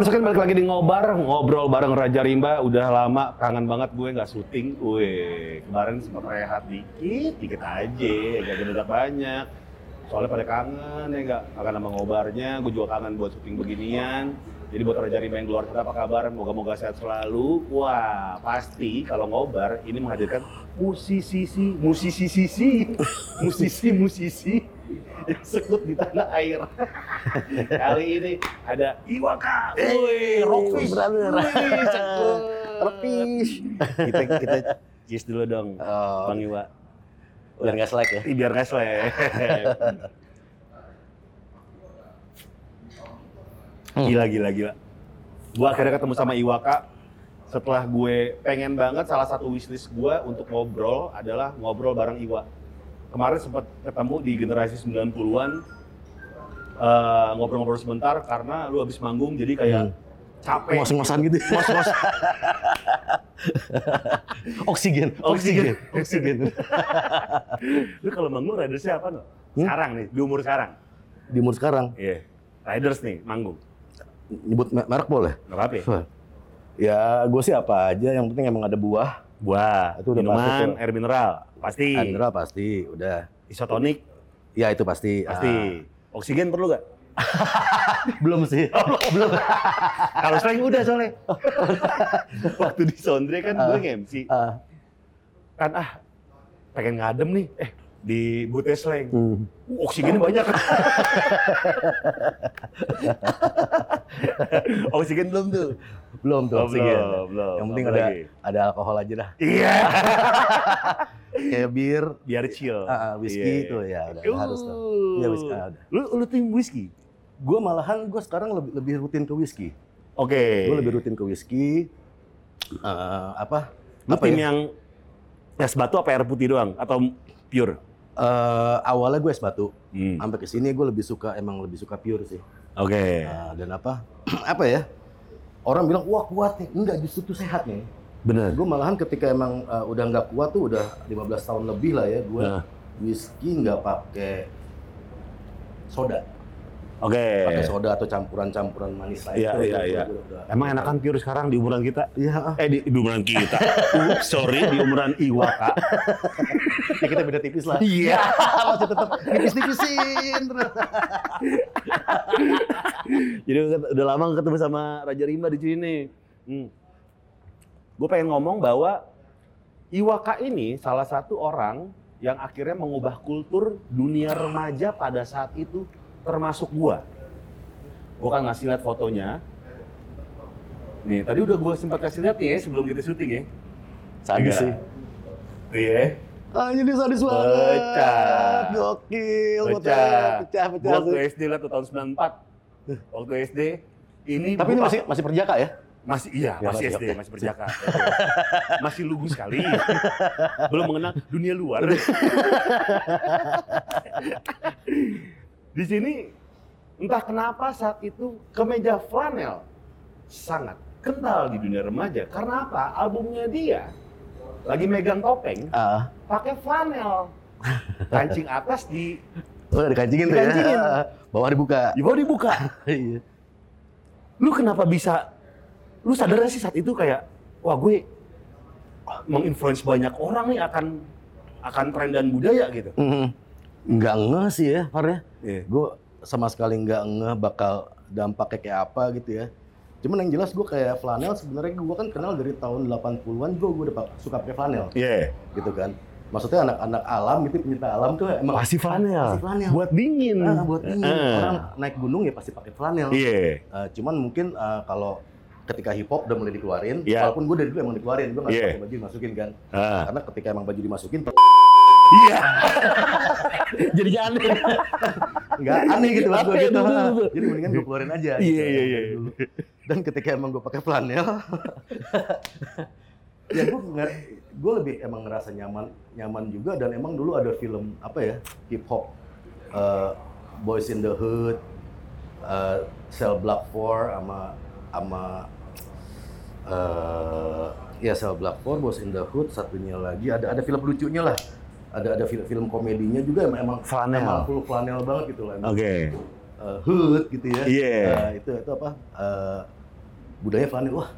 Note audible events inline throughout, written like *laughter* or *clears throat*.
Sekarang balik lagi di ngobar, ngobrol bareng Raja Rimba. Udah lama, kangen banget gue nggak syuting. Wih, kemarin sempat rehat dikit, dikit aja, gak gedak banyak. Soalnya pada kangen ya nggak, kangen sama ngobarnya. Gue juga kangen buat syuting beginian. Jadi buat Raja Rimba yang di luar sana apa kabar? Moga-moga sehat selalu. Wah, pasti kalau ngobar ini menghadirkan musisi-sisi, musisi-sisi, *laughs* musisi-musisi *laughs* sekut di tanah air. *laughs* Kali ini ada Iwaka, woi, Rockfish, brother. *laughs* Rockfish. Kita kita cheers dulu dong, Oh, Bang Iwa. biar nggak selek ya. Biar nggak selek. Hmm. Gila, gila, gila. Gua akhirnya ketemu sama Iwaka setelah gue pengen banget salah satu wishlist gue untuk ngobrol adalah ngobrol bareng Iwa. Kemarin sempat ketemu di generasi 90-an eh, ngobrol-ngobrol sebentar karena lu habis manggung jadi kayak Hmm. capek. Ngos-ngosan gitu. *laughs* Ngos-ngos. Oksigen, oksigen, oksigen. *laughs* lu kalau manggung Riders siapa no? Hmm? Sekarang nih, di umur sekarang. Di umur sekarang Iya. Riders nih, manggung. nyebut me- merek boleh? Nggak apa-apa ya? Ya, gue sih apa aja. Yang penting emang ada buah. Buah, Itu udah minuman, air mineral, pasti. Andra pasti, udah. Isotonik, Ya itu pasti. pasti. Oksigen perlu gak? Ah, *laughs* belum sih. belum. *laughs* Kalau selain udah soalnya. *laughs* Waktu di Sondre kan gue Ah. nge-MC. Ah, Kan ah, pengen ngadem nih. Eh, di Butes Slang. hmm. Uh, oksigennya banyak. *laughs* Oksigen belum tuh? Belum tuh Oh, oksigen. belum, belum. Yang penting ada lagi? ada alkohol aja dah. Iya. *laughs* Kayak bir, Biar chill. ah, ah, whisky Iya. itu ya udah Uh. harus tuh. Iya whisky. ah, udah. Lu, lu tim whisky? Gue malahan gue sekarang lebih lebih rutin ke whisky. Oke. Gue lebih rutin ke whisky. Eh, apa? Lu apa tim ya? yang es batu apa air putih doang? Atau pure? Eh, awalnya gue es batu. Hmm. Sampai ke sini gue lebih suka emang lebih suka pure sih. Oke. Nah, dan apa? *clears throat* apa ya? Orang bilang wah kuat nih. Enggak justru itu sehat nih. Bener. Gue malahan ketika emang eh, udah nggak kuat tuh udah 15 tahun lebih lah ya gue Nah. whisky nggak pakai soda, Oke. pakai soda atau campuran-campuran manis lain. Iya, iya, iya. Emang enakan pure sekarang di umuran kita? Iya, ah. Eh di, di umuran kita. Ups, sorry di umuran Iwaka. ya kita beda tipis lah. Iya. *laughs* Masih tetap tipis-tipisin terus. *laughs* Jadi udah lama ketemu sama Raja Rimba di sini. Hmm. Gue pengen ngomong bahwa Iwaka ini salah satu orang yang akhirnya mengubah kultur dunia remaja pada saat itu termasuk gua. Gua kan ngasih lihat fotonya. Nih, tadi udah gua sempat kasih lihat nih ya sebelum kita syuting ya. Sadis sih. Iya. Ah, jadi sadis banget. Pecah. Gokil. Pecah. Pecah, pecah. Waktu. SD lah tuh tahun 94. Waktu SD ini Tapi ini masih masih perjaka ya? masih iya, Ya, masih masih, SD, oke. masih berjaka. masih lugu sekali. Belum mengenal dunia luar. *laughs* Di sini entah kenapa saat itu kemeja flanel sangat kental di dunia remaja. Karena apa? Albumnya dia lagi megang topeng Ah, pakai flanel. Kancing atas di oh dikancingin tuh ya. Bawah dibuka. di bawah dibuka. *laughs* Iya. lu kenapa bisa lu sadar sih saat itu kayak wah gue menginfluence banyak orang nih akan akan tren dan budaya gitu. Mhm. Nggak ngeh sih ya, Far ya. Iya. Gue sama sekali nggak ngeh bakal dampaknya kayak apa gitu ya. Cuman yang jelas gue kayak flanel sebenarnya gue kan kenal dari tahun 80-an gue gue udah suka pakai flanel Iya. gitu kan. Maksudnya anak-anak alam gitu pencinta alam tuh emang Pasti flanel. Pasti flanel. Buat dingin. Ah, buat ini Eh. orang naik gunung ya pasti pakai flanel. Iya. Eh, cuman mungkin eh, kalau ketika hip hop udah mulai dikeluarin, Iya. walaupun gue dari dulu emang dikeluarin, gue nggak Iya. pakai baju dimasukin kan. Ah. Karena ketika emang baju dimasukin Iya. *laughs* jadi aneh. Nggak aneh gitu buat gue gitu. betul, betul. Jadi mendingan gue keluarin aja. Iya, gitu, iya, iya. dulu. Dan ketika emang gue pakai flanel, *laughs* ya gue nggak, gue lebih emang ngerasa nyaman, nyaman juga dan emang dulu ada film apa ya hip hop, eh, Boys in the Hood, eh, Cell Block 4 sama sama eh ya Cell Block 4, Boys in the Hood, satunya lagi ada ada film lucunya lah. Ada ada film film komedinya juga emang emang Flanel. emang full flanel banget gitu lah. Oke. Eh, hood gitu ya. Iya. Eh, itu itu apa? Eh, budaya flanel wah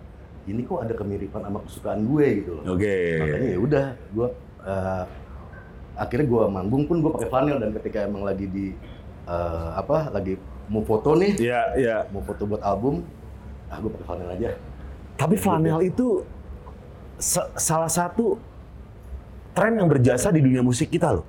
ini kok ada kemiripan sama kesukaan gue gitu loh Oke. makanya ya udah gue eh, akhirnya gue manggung pun gue pakai flanel dan ketika emang lagi di eh, apa lagi mau foto nih Iya, iya. mau foto buat album ah gue pakai flanel aja Tapi flanel itu sa- salah satu tren yang berjasa di dunia musik kita loh.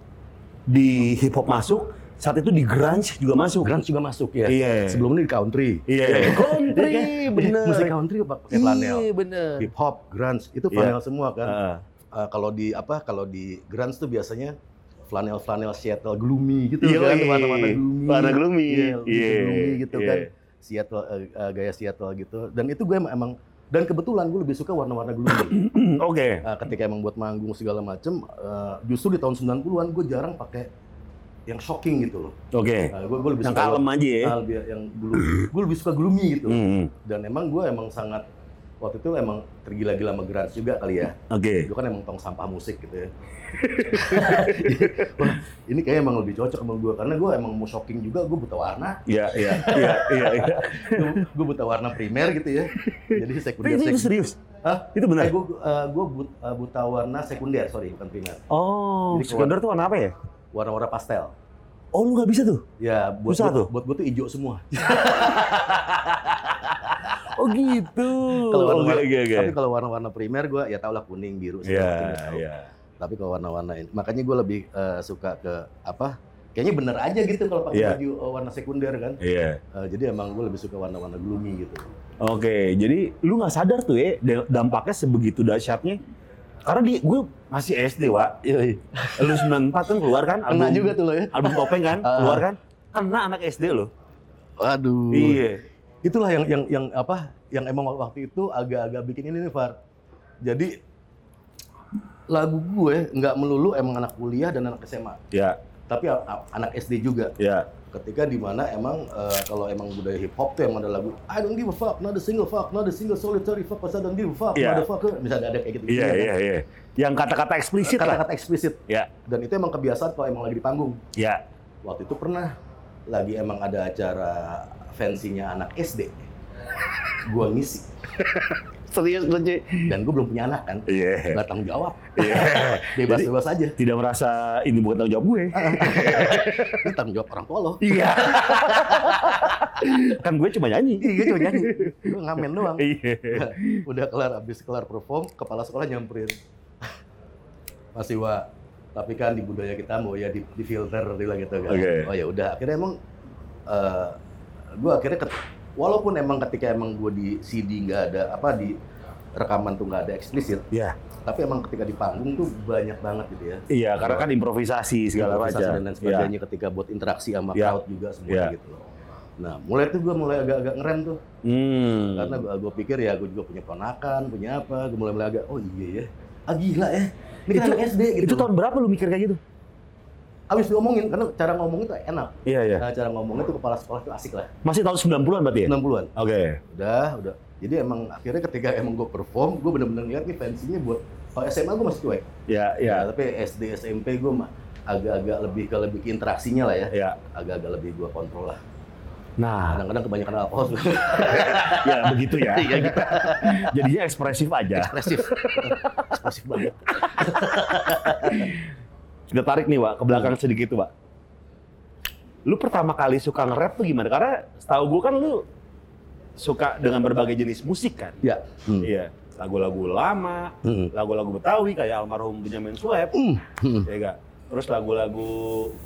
Di hip hop masuk, saat itu di grunge juga masuk. grunge juga masuk ya Iya. sebelumnya di country Iya, *laughs* country, Iya kan? bener. musik country pakai flanel Iya, bener. hip hop grunge itu Iya. flanel semua kan Heeh. Eh, kalau di apa kalau di grunge tuh biasanya flanel flanel Seattle gloomy gitu Yoi. kan warna-warna gloomy Warna gloomy. iya, Iya, gloomy gitu iya. kan Seattle eh, eh, gaya Seattle gitu dan itu gue emang, emang dan kebetulan gue lebih suka warna-warna gloomy *clears throat* Oke. Nah, ketika emang buat manggung segala macem eh, justru di tahun 90-an gue jarang pakai yang shocking gitu loh Oke. Nah, gue, gue lebih Yang suka kalem aja ya. Ah, lebih yang gloomy gue lebih suka gloomy gitu Hmm, dan emang gue emang sangat waktu itu emang tergila-gila sama grunge juga kali ya Oke. itu kan emang tong sampah musik gitu ya. *laughs* Wah, ini kayak emang lebih cocok sama gue karena gue emang mau shocking juga gue buta warna, Iya, iya, iya, iya, iya. gue buta warna primer gitu ya. Jadi sekunder Itu, serius? Hah? Itu benar? Eh, gue gue buta warna sekunder, sorry bukan primer. Oh, Jadi sekunder tuh warna apa ya? Warna-warna pastel. Oh, lu nggak bisa tuh? Ya buat Susah tuh? buat gue tuh hijau semua. *laughs* Oh gitu. Kalau Oke, warna-warna- oke, oke. Tapi kalau warna-warna primer gue ya tau lah kuning biru segala Iya, ya tahu. iya. Tapi kalau warna-warna ini, makanya gue lebih eh, suka ke apa? Kayaknya bener aja gitu kalau pakai Iya. baju eh, warna sekunder kan. Iya. Eh, jadi emang gue lebih suka warna-warna gloomy gitu. Oke, jadi lu nggak sadar tuh ya da- dampaknya sebegitu dahsyatnya. Karena di gue masih SD, Wak. Iya, Lu 94 kan keluar kan Kena album, juga tuh lo ya. album Topeng kan, *laughs* Ah. keluar kan? Kena anak SD lo. Waduh. Iya. Itulah yang yang yang apa? Yang emang waktu itu agak-agak bikin ini nih, Far. Jadi lagu gue nggak melulu emang anak kuliah dan anak SMA, Ya, tapi anak SD juga. ya. Ketika di mana emang eh, kalau emang budaya hip hop tuh emang ada lagu I don't give a fuck, not a single fuck, not a single solitary fuck, 'cause I don't give a fuck, Iya. motherfucker. Misalnya ada kayak gitu. Iya, iya, iya. Yang kata-kata eksplisit lah. Kata-kata eksplisit. Ya, Dan itu emang kebiasaan kalau emang lagi di panggung. ya. waktu itu pernah lagi emang ada acara fansinya anak SD gua ngisi Serius lu, dan gue belum punya anak kan Iya. nggak tanggung jawab Iya. bebas bebas aja Tidak merasa ini bukan tanggung jawab gue. ini tanggung jawab orang tua lo Iya. kan gue cuma nyanyi. iya cuma nyanyi gue ngamen doang Iya. udah kelar abis kelar perform kepala sekolah nyamperin masih wa tapi kan di budaya kita mau ya di, di filter dia gitu kan Oke. oh ya udah akhirnya emang eh gue akhirnya ket- walaupun emang ketika emang gue di CD nggak ada apa di rekaman tuh nggak ada eksplisit Iya. tapi emang ketika di panggung tuh banyak banget gitu ya Iya, karena kan improvisasi segala Improvisasi macam. dan lain sebagainya ketika buat interaksi sama Iya. crowd juga semua Iya. gitu nah mulai tuh gue mulai agak-agak ngerem tuh Hmm. karena gue pikir ya gue juga punya ponakan punya apa gue mulai mulai agak oh iya ya ah gila ya ini kan Itu- anak SD gitu itu tahun berapa lu mikir kayak gitu? Abis diomongin karena cara ngomong itu enak Iya, iya. nah, cara ngomongnya tuh kepala sekolah tuh asik lah Masih tahun 90-an berarti ya? 60-an Oke. udah udah jadi emang akhirnya ketika emang gue perform gue bener-bener lihat nih fansinya buat kalau SMA gue masih cuek Ya, ya ya. tapi SD SMP gue mah agak-agak lebih ke lebih ke interaksinya lah ya Ya. agak-agak lebih gue kontrol lah Nah, kadang-kadang kebanyakan alkohol *laughs* ya begitu ya. Iya, gitu. Jadinya ekspresif aja. ekspresif *laughs* ekspresif banget *laughs* Kita tarik nih, Pak, ke belakang sedikit tuh, Pak. Lu pertama kali suka nge-rap tuh gimana? Karena setahu gue kan lu suka dengan berbagai jenis musik kan? ya hmm. Iya. Lagu-lagu lama, Hmm. lagu-lagu Betawi kayak almarhum Benjamin Sueb, Hmm. Hmm. ya enggak? Terus lagu-lagu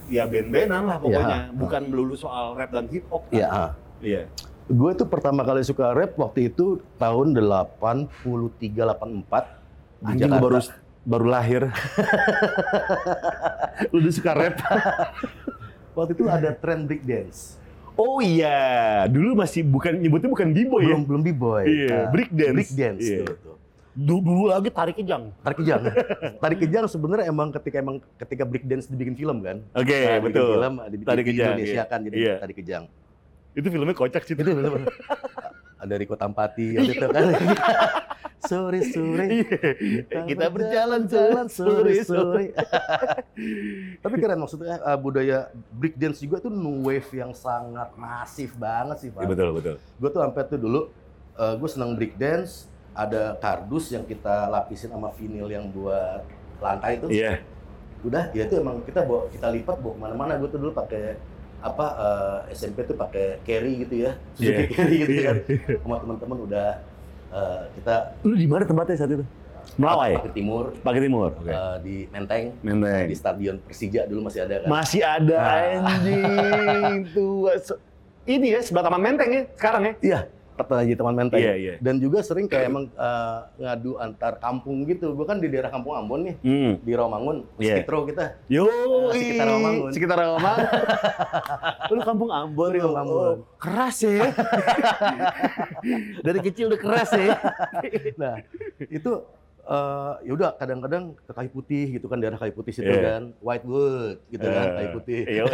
ya band-bandan lah pokoknya, Ya. bukan melulu soal rap dan hip hop. kan? ya ah. Iya. gue tuh pertama kali suka rap waktu itu tahun 83 84 di Anjing Jakarta. baru baru lahir. *laughs* Lu udah suka rap? waktu itu ada tren break dance Oh iya, dulu masih bukan nyebutnya bukan b-boy ya. belum belum b-boy Iya, Nah, break dance. break dance Iya. dulu tuh. Dulu, dulu lagi tarik kejang. Tarik kejang. Tarik kejang sebenarnya emang ketika emang ketika break dance dibikin film kan. Oke, Nah, dibikin betul. Film, dibikin Tarik di kejang, Indonesia iya. kan jadi Iya. tarik kejang. Itu filmnya kocak sih. Itu bener-bener. *laughs* Ada Riko Tampati waktu itu kan. Sore sore Iya. Kita berjalan jalan sore sore. *laughs* Tapi keren maksudnya eh, budaya break dance juga tuh new wave yang sangat masif banget sih, Pak. Iya, betul, betul. Gue tuh sampai tuh dulu gue senang break dance. Ada kardus yang kita lapisin sama vinil yang buat lantai itu. Iya. Udah, ya itu emang kita bawa kita lipat bawa ke mana-mana. Gue tuh dulu pakai apa eh, SMP tuh pakai carry gitu ya, Suzuki Iya. carry gitu Iya. kan. Sama teman-teman udah eh, kita Lu di mana tempatnya saat itu? Melawai. pakai timur Pakai Timur. Oke. eh, di Menteng Menteng. di stadion Persija dulu masih ada kan. Masih ada Nah. anjing *laughs* tuh. Ini ya sebelah Taman Menteng ya sekarang ya. Iya, pernah jadi teman Menteng. Iya, iya. Dan juga sering kayak emang eh, ngadu antar kampung gitu. Gue kan di daerah Kampung Ambon nih, Hmm. di Rawamangun, Iya. Skitro kita. Yo, sekitar Rawamangun. Sekitar Rawamangun. *laughs* Lu kampung Ambon, Kampung lu. Ambon. Oh, keras ya. *laughs* Dari kecil udah keras ya. *laughs* Nah, itu eh, ya udah kadang-kadang ke kayu putih gitu kan daerah kayu putih situ Iya. kan, Whitewood gitu kan, Eh, kayu putih. Yo,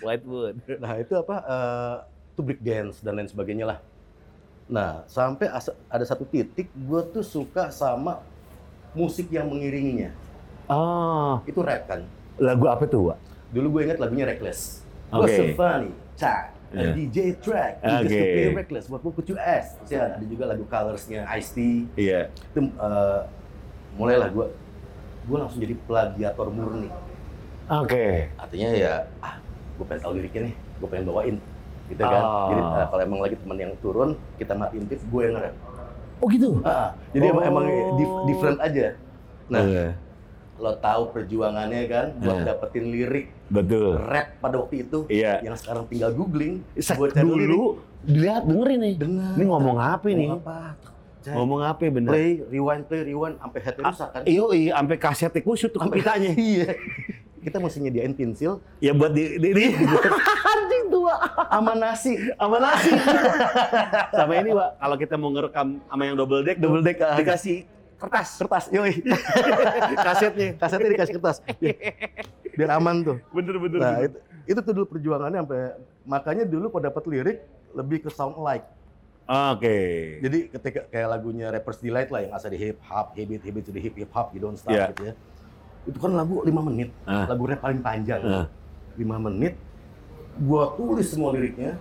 Whitewood. Nah, itu apa eh, itu break dance dan lain sebagainya lah. Nah, sampai ada satu titik gue tuh suka sama musik yang mengiringinya. Oh, Itu rap kan. lagu apa tuh, Wak? Dulu gue ingat lagunya Reckless. Oke. What's so funny? A DJ track. You just Oke. to play Reckless. What would you ask? Terus ya, ada juga lagu Colors-nya Ice-T. Iya. Itu eh, mulailah gue gue langsung jadi plagiator murni. Oke. Artinya ya, ah, gue pengen tahu liriknya nih, gue pengen bawain. Gitu kan. Oh. Jadi eh, kalau emang lagi teman yang turun, kita matiin tip, gue yang nge-rap. Oh gitu. Ah, jadi emang, emang dif- different aja. Nah, Iya. lo tahu perjuangannya kan, buat Iya. dapetin lirik betul. rap pada waktu itu. Iya. Yang sekarang tinggal googling, Sa- buat cari lirik. dulu dilihat dengerin nih. Dengar. Ini ngomong apa nih? Ngomong apa? Cek. Ngomong apa ya, bener? play, rewind, play, rewind, sampai headnya rusak kan? Iyo, iya, sampai kasetnya kusut tuh kitanya. *laughs* Iya. Kita mesti nyediain pensil Ya buat di, di, di. *laughs* anjing tua sama nasi. sama nasi. *laughs* sama ini, Wak, kalau kita mau ngerekam sama yang double deck, Double deck, ah. dikasih kertas, Kertas, yoi. *laughs* kasetnya. Kasetnya dikasih kertas. Ya. Biar aman tuh. Bener bener. Nah, bener. itu, itu tuh dulu perjuangannya sampai makanya dulu kalau dapat lirik lebih ke sound alike. Oke. Jadi ketika kayak lagunya Rappers Delight lah yang asal di hip hop, habit, habit to the hip hip hop, you don't stop Iya. gitu ya. Itu kan lagu 5 menit, Ah. lagu rap paling panjang. Ah. 5 menit, gua tulis semua liriknya.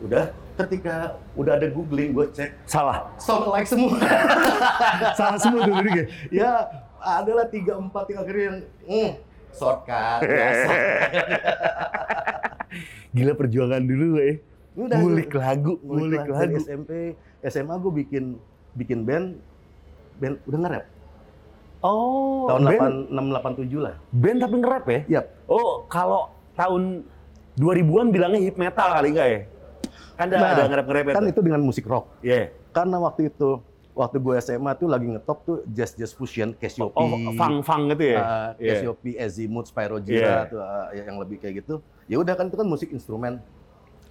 Udah, ketika udah ada googling, gua cek Salah. sound alike semua. *laughs* Salah semua tuh liriknya. ya, adalah 3 4 yang akhirnya yang hmm, shortcut biasa. *laughs* Gila perjuangan dulu, eh. Udah, Ngulik udah. lagu, ngulik ngulik lagu. Dari. SMP, SMA gue bikin bikin band, band udah nge-rap. Oh, Tahun band, 86 87 lah. band tapi nge-rap ya? Yap. Oh, kalau tahun 2000-an bilangnya hip metal kali enggak ya? Kan ada, Nah, ada nge-rap-nge-rap Kan itu. dengan musik rock. Iya. Karena waktu itu waktu gue SMA tuh lagi ngetop tuh jazz jazz fusion, Cassiope, Oh, fang-fang gitu ya? uh, Iya. Cassiope, Azimuth, Spyro Iya. Gyra tuh uh, yang lebih kayak gitu. Ya udah kan itu kan musik instrumen.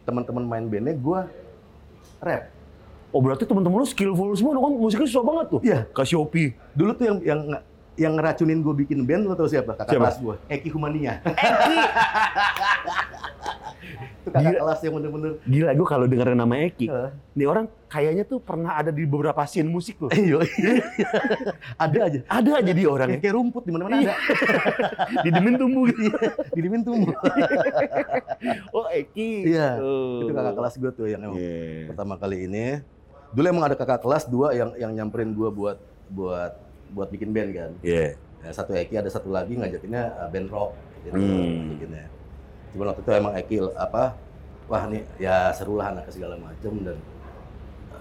Teman-teman main bandnya gue rap. Oh, berarti teman-teman lu skillful semua dong kan musiknya susah banget tuh. Iya. Cassiope. Dulu tuh yang yang yang ngeracunin gue bikin band lo tau siapa? Kakak Siapa? kelas gue, Eki Humania. Eki. *laughs* itu kakak Gila. kelas yang bener-bener. Gila, gue kalau dengerin nama Eki, Uh, nih orang kayaknya tuh pernah ada di beberapa scene musik loh. Iya, *laughs* ada aja. Ada aja dia Kayak, orangnya. kayak rumput di mana-mana Iya. ada. *laughs* Didemin tumbuh *laughs* gitu. Didimin tumbuh. Oh, Eki. Iya, Oh. itu kakak kelas gue tuh yang emang Iya. pertama kali ini. Dulu emang ada kakak kelas dua yang yang nyamperin gue buat buat buat bikin band kan. Iya. Ya, satu Eki ada satu lagi ngajakinnya uh, band rock gitu Hmm. bikinnya. Cuma waktu itu emang Eki apa wah nih ya seru lah anak segala macem dan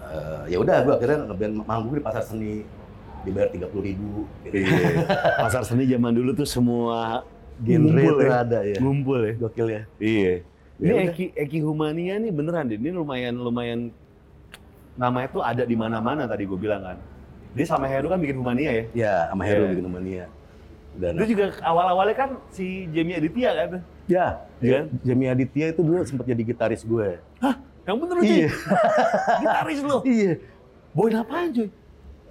uh, ya udah gue akhirnya ngeband manggung di pasar seni dibayar tiga puluh ribu gitu. Iya. Pasar seni zaman dulu tuh semua genre ngumpul ya. ada ya Ngumpul ya. gokil ya Iya. Ya Ini udah. Eki Eki Humania nih beneran deh. Ini lumayan lumayan namanya tuh ada di mana-mana tadi gue bilang kan. Dia sama Heru kan bikin Humania ya. ya sama Heru Iya. bikin mania dan Itu juga awal-awalnya kan si Jamie Aditya kan. Tuh. ya Iya. Jamie Aditya itu dulu sempat jadi gitaris gue Yang bener tuh. iya Gitaris lo. iya Boy apaan cuy?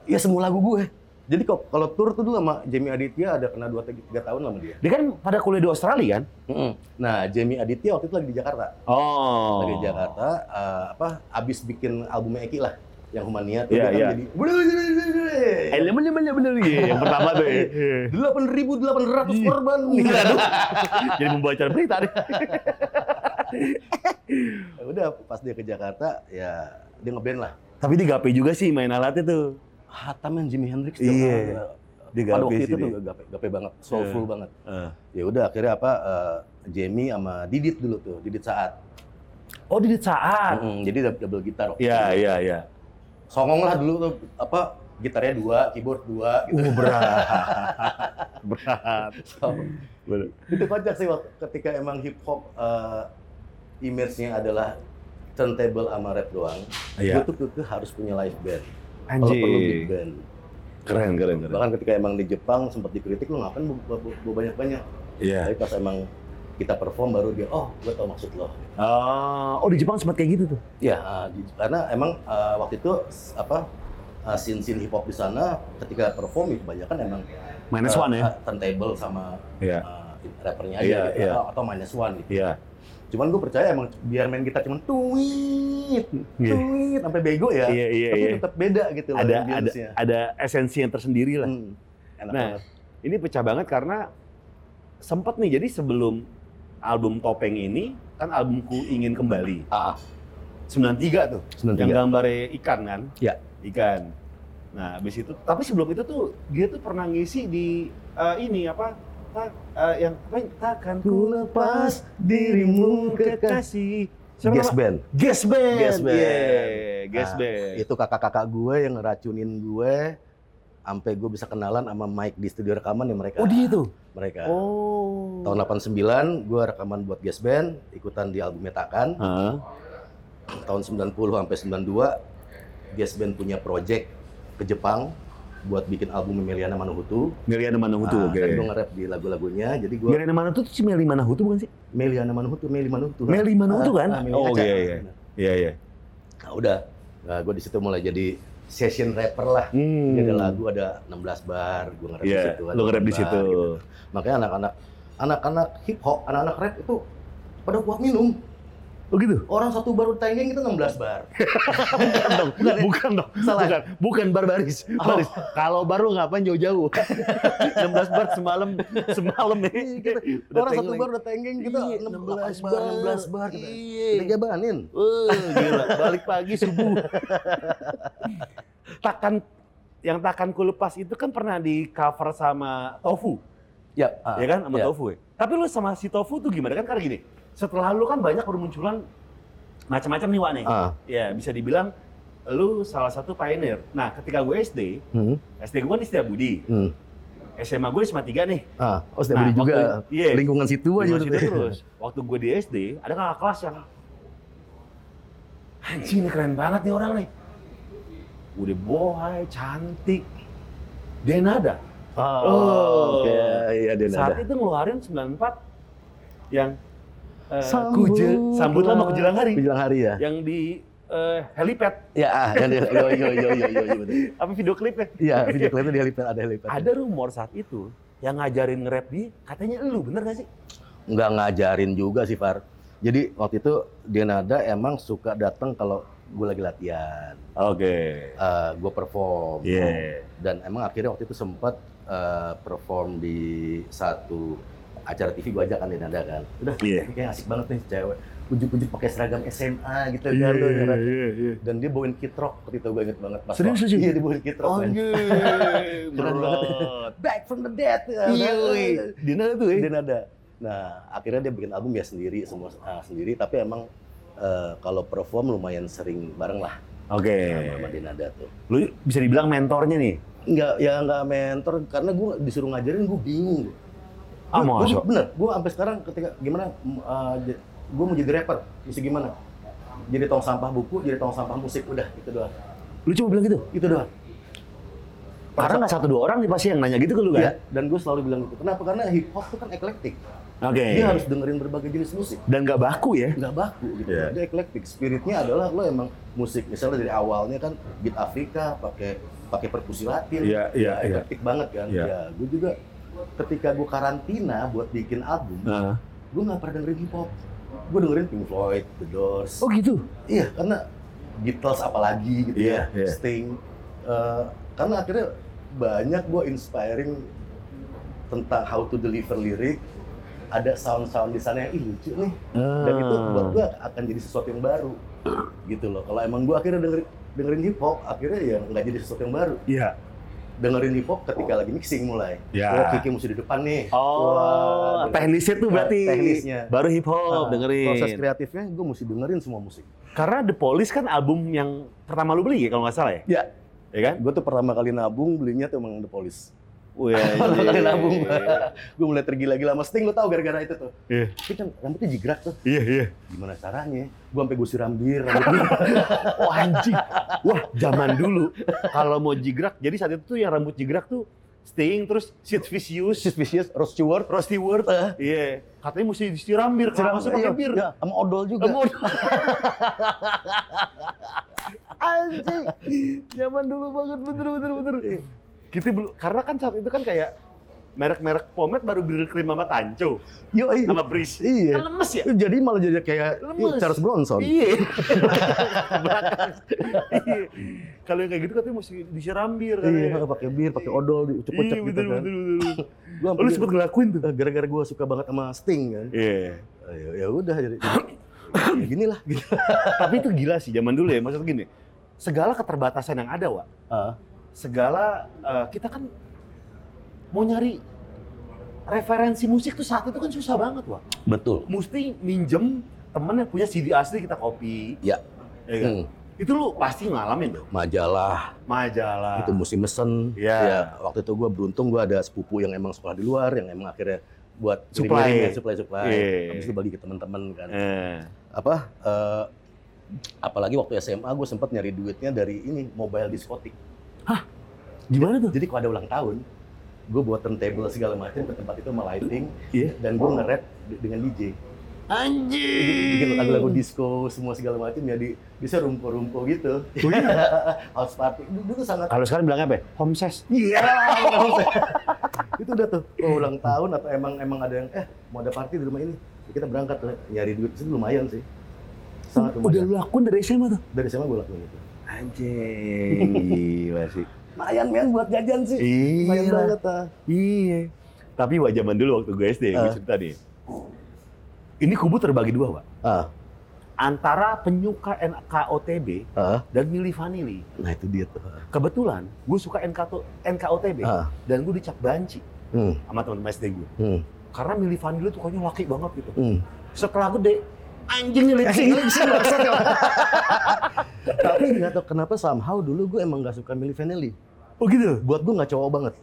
ya semua lagu gue jadi kok kalau tour tuh dulu sama Jamie Aditya ada kena dua tiga tahun lah sama dia Dia kan pada kuliah di Australia kan? nah Jamie Aditya waktu itu lagi di Jakarta Oh. lagi di Jakarta eh, apa abis bikin albumnya Eki lah yang Humania tuh Iya, dia kan iya. jadi Eh, bener bener bener Iya, yang pertama tuh ya. *laughs* delapan ribu delapan ratus Iya. korban Aduh. *laughs* Jadi membaca berita deh. *laughs* Udah pas dia ke Jakarta ya dia ngeband lah. Tapi di gape juga sih main alatnya tuh. Hatam yang Jimi Hendrix Iya. Di Pada gape waktu sih itu tuh dia. gape, gape banget, soulful Iya. banget. Eh. Ya udah akhirnya apa eh, Jamie sama Didit dulu tuh, Didit saat. Oh di saat. Mm, jadi dou- double gitar. Iya iya iya. Songong lah dulu tuh apa gitarnya dua, keyboard dua gitu. Uh, berat. *laughs* berat. So, itu kocak sih waktu ketika emang hip hop eh, image-nya adalah turntable sama rap doang. Iya. Gue tuh harus punya live band. Kalau perlu big band. Keren keren keren. Bahkan ketika emang di Jepang sempat dikritik lu ngapain bawa banyak-banyak. Iya. Tapi pas emang kita perform baru dia, oh gue tau maksud lo. Oh, oh di Jepang sempat kayak gitu tuh. Ya, uh, di- karena emang uh, waktu itu apa uh, scene-scene hip hop di sana ketika perform itu kebanyakan emang Minus uh, one ya. uh, turntable sama Iya. uh, rappernya aja Iya, gitu, iya. atau, atau minus one gitu. Iya. Cuman gue percaya emang biar main gitar cuman tuit, Iya. tuit sampai bego ya. Iya iya tapi iya. tetap beda gitu loh Ada ada ada esensi yang tersendiri lah. Hmm, enak Nah, banget. Ini pecah banget karena sempet nih jadi sebelum album Topeng ini kan albumku ingin kembali. Ah, ah, 93 tuh. 93. Yang gambarnya ikan kan? Iya. Ikan. Nah, habis itu tapi sebelum itu tuh dia tuh pernah ngisi di eh, ini apa? Tak, eh, yang apa? Takkan ku lepas dirimu kekasih. Siapa Gas band. Gas band. Gas band. Yeah, gas Nah, band. Itu kakak-kakak gue yang ngeracunin gue sampai gue bisa kenalan sama Mike di studio rekaman ya mereka. Oh, dia tuh. Mereka. Oh. Tahun 89 gue rekaman buat Gas Band, ikutan di album Metakan. Hah? Tahun 90 sampai 92 Gas Band punya project ke Jepang buat bikin album Meliana Manuhutu. Meliana Manahutu, Ah, oke. Dan gue nge-rap di lagu-lagunya. Jadi gue Meliana Manahutu tuh si Meli Manahutu bukan sih? Meliana Manuhutu, Meli Manuhutu. Meli Manuhutu kan? Ah, Meli Oh, Kaca. iya, iya. Iya, iya. Nah, udah. Nah, gue di situ mulai jadi session rapper lah. Hmm. Jadi ada lagu ada 16 bar, gue nge-rap Iya, di situ. ada lu nge-rap di 8 bar, situ. gitu. Makanya anak-anak anak-anak hip hop, anak-anak rap itu pada kuat minum. Oh gitu? Orang satu baru tengeng itu 16 bar. *laughs* Bukan dong, bukan dong. Salah. Bukan, bukan barbaris. Oh. Baris. Kalau baru ngapain jauh-jauh? *laughs* 16 bar semalam semalam nih. Udah Orang satu bar udah tengeng kita Iya, 16 bar, 16 bar kita. Iya. Kita jabanin. Wah, gila. *laughs* Balik pagi subuh. takan yang takkan ku lepas itu kan pernah di cover sama Tofu, Ya, ah, ya kan sama ya. Tofu ya. Tapi lu sama si Tofu tuh gimana kan karena gini. Setelah lu kan banyak bermunculan macam-macam nih Wak nih. Ah, Ya bisa dibilang lu salah satu pioneer. Nah ketika gue SD, hmm, SD gue kan di Setiabudi. hmm. SMA gue SMA 3 nih. Ah, oh Nah, beli juga waktu- iya. lingkungan situ aja situ terus. *laughs* Waktu gue di SD, ada kakak kelas yang anjing ini keren banget nih orang nih. Udah bohai, cantik. Denada. Oh, Oh. oke, iya dia Saat itu ngeluarin 94 yang eh, Sambut kuje, sambut lama kujelang hari. Kujelang hari ya. Yang di eh, helipad. Ya, ah, yang dia, yo yo yo yo yo, yo. Apa video klipnya? Iya, video klipnya di helipad, ada helipad. Ada rumor saat itu yang ngajarin nge-rap di katanya lu bener gak sih? nggak ngajarin juga sih Far. Jadi waktu itu Denada emang suka datang kalau gue lagi latihan, Oke. eh gue perform. Iya. Dan emang akhirnya waktu itu sempat eh, perform di satu acara TV gue ajak kan Denada kan. Udah, Iya. ini kayak asik banget nih cewek. Ujuk-ujuk pakai seragam SMA gitu Iya, kan. iya, kan. iya, iya. Dan dia bawain kid rock waktu itu gue inget banget. Serius, serius? Iya, dia bawain kid rock. men. Anjir, *laughs* Keren banget. *laughs* Back from the dead. Iya, wih. Dina tuh ya. Dia nada. Nah, akhirnya dia bikin album ya sendiri, semua ah, sendiri. Tapi emang eh, kalau perform lumayan sering bareng lah Oke. sama, sama Denada tuh. Lu bisa dibilang mentornya nih. Enggak, ya enggak mentor karena gue disuruh ngajarin gue bingung. Ah, Gua- bener, gue sampai sekarang ketika gimana gue mau jadi rapper, mesti gimana? Jadi tong sampah buku, jadi tong sampah musik, udah itu doang. Lu cuma bilang gitu? Itu doang. Karena nggak satu dua orang nih pasti yang nanya gitu ke lu kan? Iya, dan gue selalu bilang gitu. Kenapa? Karena hip hop itu kan eklektik. Oke. Dia harus dengerin berbagai jenis musik. Dan nggak baku ya? nggak baku gitu. Iya. Dia eklektik. Spiritnya adalah lo emang musik misalnya dari awalnya kan beat Afrika pakai pakai perkusi Latin. Iya, iya, Ya, iya. eklektik banget kan. Iya. Ya, gue juga ketika gue karantina buat bikin album, Nah. gue nggak pernah dengerin hip hop. Gue dengerin Pink Floyd, The Doors. Oh gitu? Iya, karena Beatles apalagi gitu Iya, ya, iya. Sting. Eh, karena akhirnya banyak gue inspiring tentang how to deliver lirik ada sound-sound di sana yang ih lucu nih dan itu buat gua akan jadi sesuatu yang baru gitu loh kalau emang gua akhirnya dengerin dengerin hip hop akhirnya ya nggak jadi sesuatu yang baru Iya. Dengerin hip hop ketika lagi mixing mulai Ya. oh Kiki mesti di depan nih Oh, Wah, teknisnya tuh berarti. Teknisnya. Baru hip hop Nah, dengerin. proses kreatifnya gue mesti dengerin semua musik Karena The Police kan album yang pertama lu beli ya kalau nggak salah ya? ya Ya kan? gue tuh pertama kali nabung belinya tuh emang The Police *laughs* Wih, pertama kali nabung gue mulai tergila-gila sama Sting lo tau gara-gara itu tuh Iya, tapi kan rambutnya jigrak tuh iya, iya. gimana caranya gue sampai gue siram bir rambutnya *laughs* Oh anjing. Wah, zaman dulu kalau mau jigrak, jadi saat itu tuh yang rambut jigrak tuh Sting terus Sid Vicious, Sid Vicious, Rod Stewart Rod Stewart. Iya. Katanya mesti disiram bir, siram sih pakai iya, bir? iya, sama odol juga Kamu *laughs* Anjing. Zaman dulu banget bener bener bener. Kita belum karena kan saat itu kan kayak merek-merek pomade baru bir krim sama tanco Yo, iya. sama bris. iya Kan lemes ya? jadi malah jadi kayak Lemes. Charles Bronson Iya. *laughs* Iya. Kalau yang kayak gitu katanya mesti disiram bir Iya, katanya. pakai bir, pakai odol, diucek-ucek Iya, gitu betul, kan. betul, betul. *laughs* Gua Oh, lu sempet ngelakuin tuh? gara-gara gue suka banget sama Sting kan. Iya. Ya, ya udah jadi ya *coughs* gini lah gitu. Tapi itu gila sih zaman dulu ya. Maksud gini, segala keterbatasan yang ada, Wak. Ah, Segala, eh, kita kan mau nyari referensi musik tuh saat itu kan susah banget, Wak. betul. Mesti minjem temen yang punya CD asli kita copy. Ya. Iya kan? Hmm, Itu lu pasti ngalamin tuh. majalah, Majalah. itu mesti mesen. Iya. Ya, waktu itu gue beruntung gue ada sepupu yang emang sekolah di luar, yang emang akhirnya buat Supply. ngirim-ngirim, supply supply. Iya. Habis itu bagi ke teman-teman kan. Eh. Apa? eh, apalagi waktu SMA gue sempat nyari duitnya dari ini mobile diskotik. Gimana tuh? Jadi kalau ada ulang tahun, gue buat turntable segala macam ke tempat itu sama lighting, Iya. dan gue nge-rap dengan DJ. Anjing. bikin lagu-lagu disco semua segala macam ya di bisa rumpo-rumpo gitu. Oh iya? *laughs* House party dulu tuh sangat Kalau sekarang bilangnya apa? ya? Home ses. iya. *laughs* itu udah tuh oh, ulang tahun atau emang emang ada yang eh mau ada party di rumah ini ya kita berangkat nyari duit itu lumayan sih. Sangat Udah lumayan. lu lakuin dari SMA tuh? Dari SMA gue lakuin itu. Anjing. Gila sih. Lumayan men buat jajan sih. Iya. banget ah. Iya. Tapi wah zaman dulu waktu gue SD, gue Ah. cerita nih. Ini kubu terbagi dua, Pak. Ah, Antara penyuka NKOTB ah. dan Milli Vanilli. Nah itu dia tuh. Kebetulan gue suka NKO NKOTB Ah. dan gue dicap banci Hmm. sama teman-teman SD gue. Hmm. Karena Milli Vanilli tuh kayaknya laki banget gitu. Hmm. Setelah gede, anjing nih lip sync. *laughs* Tapi nggak tahu kenapa somehow dulu gue emang nggak suka Milli Vanilli. Oh gitu? Buat gue nggak cowok banget.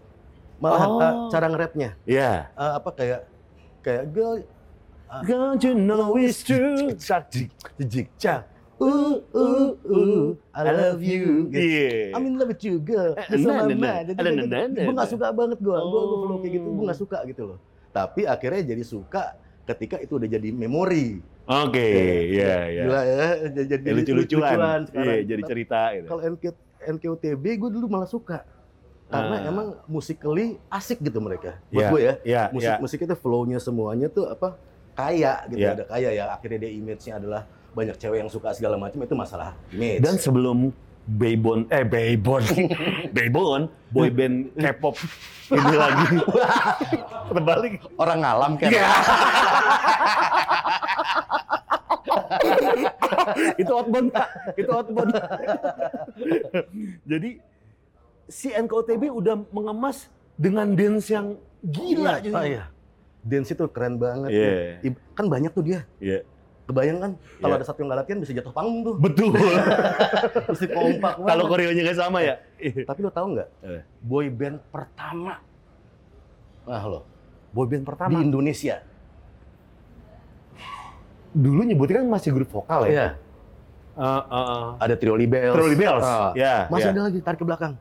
Malah Oh. ah, cara nge-rapnya Iya. ah, apa kayak kayak girl Don't you know it's true? cak jik jik cak uh uh uh I love you gitu. Iya. I'm in love with you girl. Eh, nah, nah, nah. gitu. nah, nah, Gue nggak nah. suka banget gue. Gue gue flow kayak gitu. Oh. Gue nggak suka gitu loh. Tapi akhirnya jadi suka ketika itu udah jadi memori. Oke, iya, iya. Gila ya, jadi jadi Ya, lucu-lucuan. sekarang. Iya, jadi cerita gitu. Kalau NK, NKUTB gue dulu malah suka. Karena Ah. emang musically asik gitu mereka. Buat Iya, gue ya. Iya, musik iya. musik itu flow-nya semuanya tuh apa kaya gitu Iya. ada kaya ya akhirnya dia image-nya adalah banyak cewek yang suka segala macam itu masalah image Dan sebelum Baybon, eh Baybon, *laughs* Baybon, boy band K-pop ini lagi *laughs* terbalik. orang ngalam kan Iya. *laughs* itu outbound, itu outbound. Jadi si NKOTB udah mengemas dengan dance yang gila. Iya, oh iya. dance itu keren banget Iya. ya. Ib- kan banyak tuh dia Iya. Kebayang kan kalau Iya. ada satu yang nggak latihan bisa jatuh panggung tuh Betul. *laughs* mesti kompak Kalau koreonya nggak sama ya. tapi lo tahu nggak Eh. boy band pertama ah lo Boy band di pertama. Indonesia Dulu nyebutnya kan masih grup vokal ya. Iya. Eh, eh, eh. ada Trio Libels Trolly Bells. Ah. Ya. masih ya. ada lagi tarik ke belakang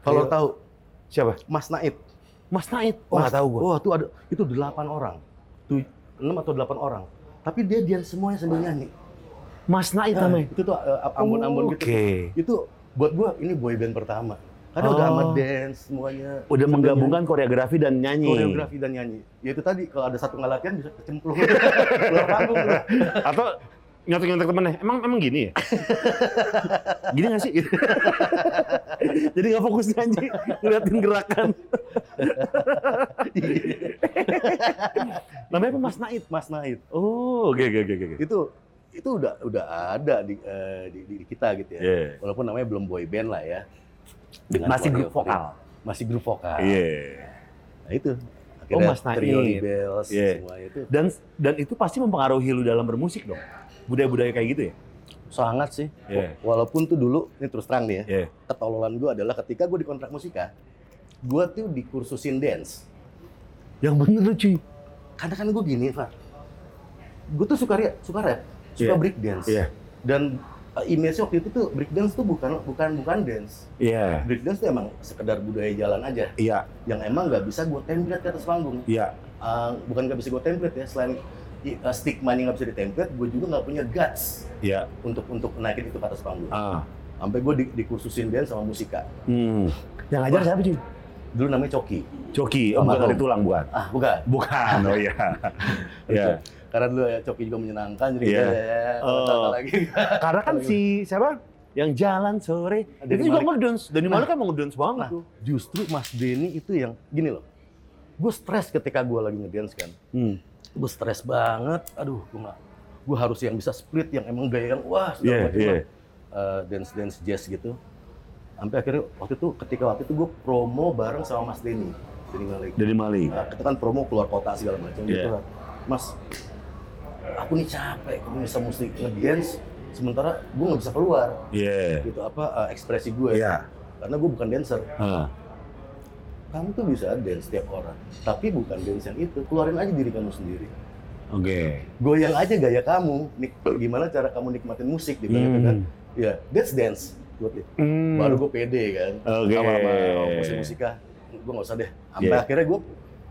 kalau Trio- tahu Siapa? Mas Naid Mas Naid. Oh, Mas- nggak tahu gua. Wah, itu ada itu delapan orang. Tuh, enam atau delapan orang. Tapi dia dia semuanya sambil nyanyi. Mas Naid Nah, namanya. itu tuh uh, ambon-ambon gitu. Oke. Itu buat gua ini boy band pertama. Karena udah Oh. sama dance semuanya. Udah menggabungkan koreografi dan nyanyi, nyanyi. koreografi dan nyanyi. Ya itu tadi kalau ada satu nggak latihan bisa kecemplung *laughs* keluar panggung. Atau nyontek-nyontek temennya. Emang emang gini ya? *laughs* gini nggak sih? *laughs* Jadi nggak fokus nyanyi, ngeliatin gerakan. *laughs* Namanya apa Mas Naid? Mas Naid. Oh, oke oke oke oke. Itu itu udah udah ada di, eh, di, di kita gitu ya. Iya. Walaupun namanya belum boy band lah ya. Masih grup vokal. Masih grup vokal. Iya. Nah itu. Oh, Mas Naid. Trio Bells Iya. semua itu Dan dan itu pasti mempengaruhi lu dalam bermusik dong. Budaya-budaya kayak gitu ya? sangat sih. Iya. Walaupun tuh dulu ini terus terang nih ya. Iya. Ketololan gue adalah ketika gue di kontrak musika, gue tuh dikursusin dance. Yang bener lu cuy. Karena kan gue gini, Pak. Gue tuh suka suka rap, suka Iya. break dance. Iya. Dan uh, image waktu itu tuh break dance tuh bukan bukan bukan dance. Iya. Break dance tuh emang sekedar budaya jalan aja. Iya. Yang emang nggak bisa gue template ke atas panggung. Iya. Uh, bukan nggak bisa gue template ya, selain uh, stigma yang nggak bisa ditemplate, gue juga nggak punya guts Iya. untuk untuk naikin itu ke atas panggung. Ah. Sampai gue di, dikursusin dance sama musika. Hmm. Yang ngajar siapa cuy? Dulu namanya Coki. Coki, oh, bukan dari tulang bukan? Ah, bukan. Bukan, oh iya. *laughs* Iya. Karena dulu ya Coki juga menyenangkan jadi Iya. ya, Oh. oh. lagi. *laughs* Karena kan si siapa? Yang jalan sore, Denny itu juga ngedance. Dani Malik kan mau ngedance banget Nah, tuh. justru Mas Denny itu yang gini loh. Gue stres ketika gue lagi ngedance kan. Hmm. Gue stres banget. Aduh, gue nggak. Gue harus yang bisa split, yang emang gaya yang wah Iya, segala macam iya. lah. Eh, dance dance jazz gitu. Sampai akhirnya waktu itu ketika waktu itu gue promo bareng sama Mas Denny, Denny Malik. Dani Malik. Nah, kita kan promo keluar kota segala macam Iya. gitu kan. Mas, aku nih capek, aku bisa mesti ngedance, sementara gue nggak bisa keluar. Iya. Gitu apa eh, ekspresi gue. Iya. Karena gue bukan dancer. Ah. Kamu tuh bisa dance setiap orang, tapi bukan dance yang itu. Keluarin aja diri kamu sendiri. Oke. Goyang aja gaya kamu. Nik gimana cara kamu nikmatin musik gitu gitu kan. Ya, that's dance. Dia. Hmm. Baru gue pede kan. Oke. Sama, sama musik-musika. Gue nggak usah deh. Sampai Iya. akhirnya gue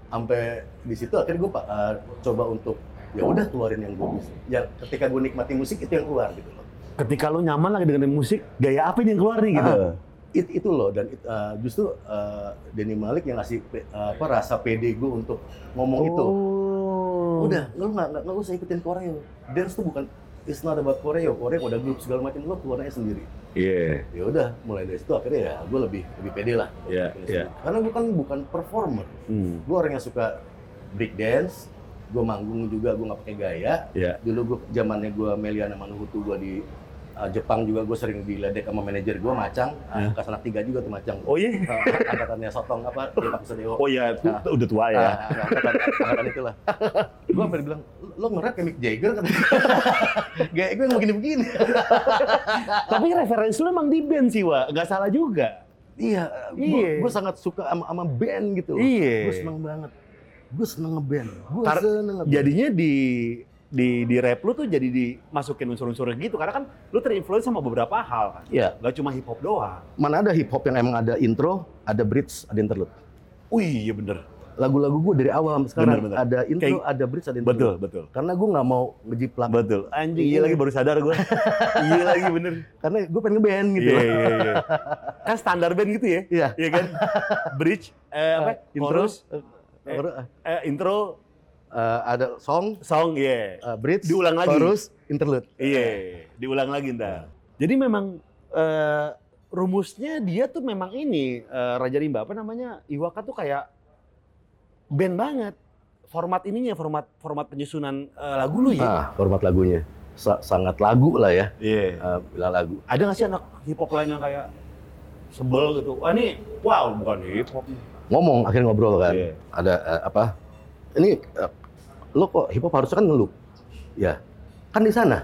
sampai di situ akhirnya gue uh, coba untuk ya udah keluarin yang gue bisa. Ya ketika gue nikmati musik itu yang keluar gitu loh. Ketika lu nyaman lagi dengan musik, gaya apa yang keluar nih gitu? Ah. It, itu loh dan it- uh, justru uh, Denny Malik yang ngasih pe- uh, apa rasa pede gue untuk ngomong itu. Oh. Udah, lu nggak nggak nggak usah ikutin koreo. Dance tuh bukan it's not about koreo. Koreo udah grup segala macam lu keluar aja sendiri. Iya. Ya udah, mulai dari situ akhirnya ya gue lebih lebih pede lah. Iya, iya. sendiri. Karena gue kan bukan performer. Hmm. Gue orang yang suka break dance. Gue manggung juga gue nggak pakai gaya. Iya. Dulu gue zamannya gue Meliana Manuhutu gue di uh, Jepang juga gue sering diledek sama manajer gue Macang. Hah? Uh, anak tiga juga tuh Macang. Oh iya. Uh, angkatannya Sotong apa? Dia Pak Sudewo. Oh iya, Nah. udah tua ya. Ah, angkatan, angkatan itulah. gue sampai dibilang, lo nge-rap kayak Mick Jagger kan? *laughs* Gaya gue yang begini-begini. Tapi referensi lu emang di band sih, Wak. Nggak salah juga. iya, Iya. gue sangat suka sama, sama band gitu. Iya. Gue seneng banget. Gue seneng nge-band. Gue seneng nge-band. Jadinya di di di rap lu tuh jadi dimasukin unsur-unsur gitu karena kan lu terinfluence sama beberapa hal kan. Iya, Gak cuma hip hop doang. mana ada hip hop yang emang ada intro, ada bridge, ada interlude. Wih, iya bener. Lagu-lagu gue dari awal sampai sekarang Bener, bener. ada intro, Kayak- ada bridge, ada interlude. Betul, betul. Karena gue nggak mau ngejiplak. Betul. Anjing, iya Iya. lagi baru sadar gue. *laughs* iya lagi bener. Karena gue pengen nge-band gitu. Iya, iya, iya. Kan standar band gitu ya. Iya. Iya kan? *laughs* Bridge, eh, apa? intro, Chorus, eh, eh, intro, eh, ada song, song, iya. eh, bridge, Diulang lagi. chorus, interlude. Iya, diulang lagi ntar. Jadi memang eh, rumusnya dia tuh memang ini eh, Raja Rimba apa namanya Iwaka tuh kayak band banget. Format ininya, format format penyusunan eh, lagu lu ya. Ah, format lagunya Sa- sangat lagu lah ya, Iya. eh, bila lagu. Ada nggak sih anak hip hop lain yang kayak sebel gitu? Wah ini, wow bukan hip hop. Ngomong akhirnya ngobrol kan. Iya. Ada eh, apa? Ini eh, lo kok hip hop harusnya kan ngelup. Ya, kan di sana.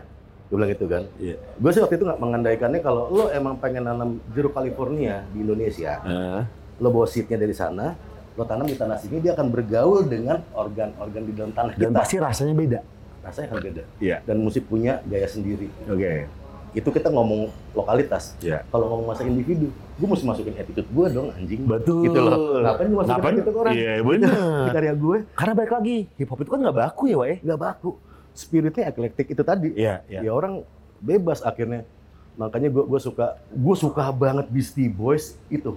Gue bilang gitu kan. Iya. Gue sih waktu itu nggak mengandaikannya kalau lo emang pengen nanam jeruk California di Indonesia, Eh, lo bawa seednya dari sana, lo tanam di tanah sini, dia akan bergaul dengan organ-organ di dalam tanah dan kita. pasti rasanya beda. Rasanya akan beda. Iya. Dan musik punya gaya sendiri. Oke. Itu kita ngomong lokalitas. Iya. Kalau ngomong masa individu, gue mesti masukin attitude gue dong anjing. Betul. Gitu loh. Ngapain gue masukin Ngapain? attitude orang? Iya Di benar. karya gue Karena balik lagi, hip hop itu kan nggak baku ya, Wak ya? nggak baku. Spiritnya eklektik itu tadi. Iya, Ya orang bebas akhirnya. Makanya gue gue suka gue suka banget Beastie Boys itu.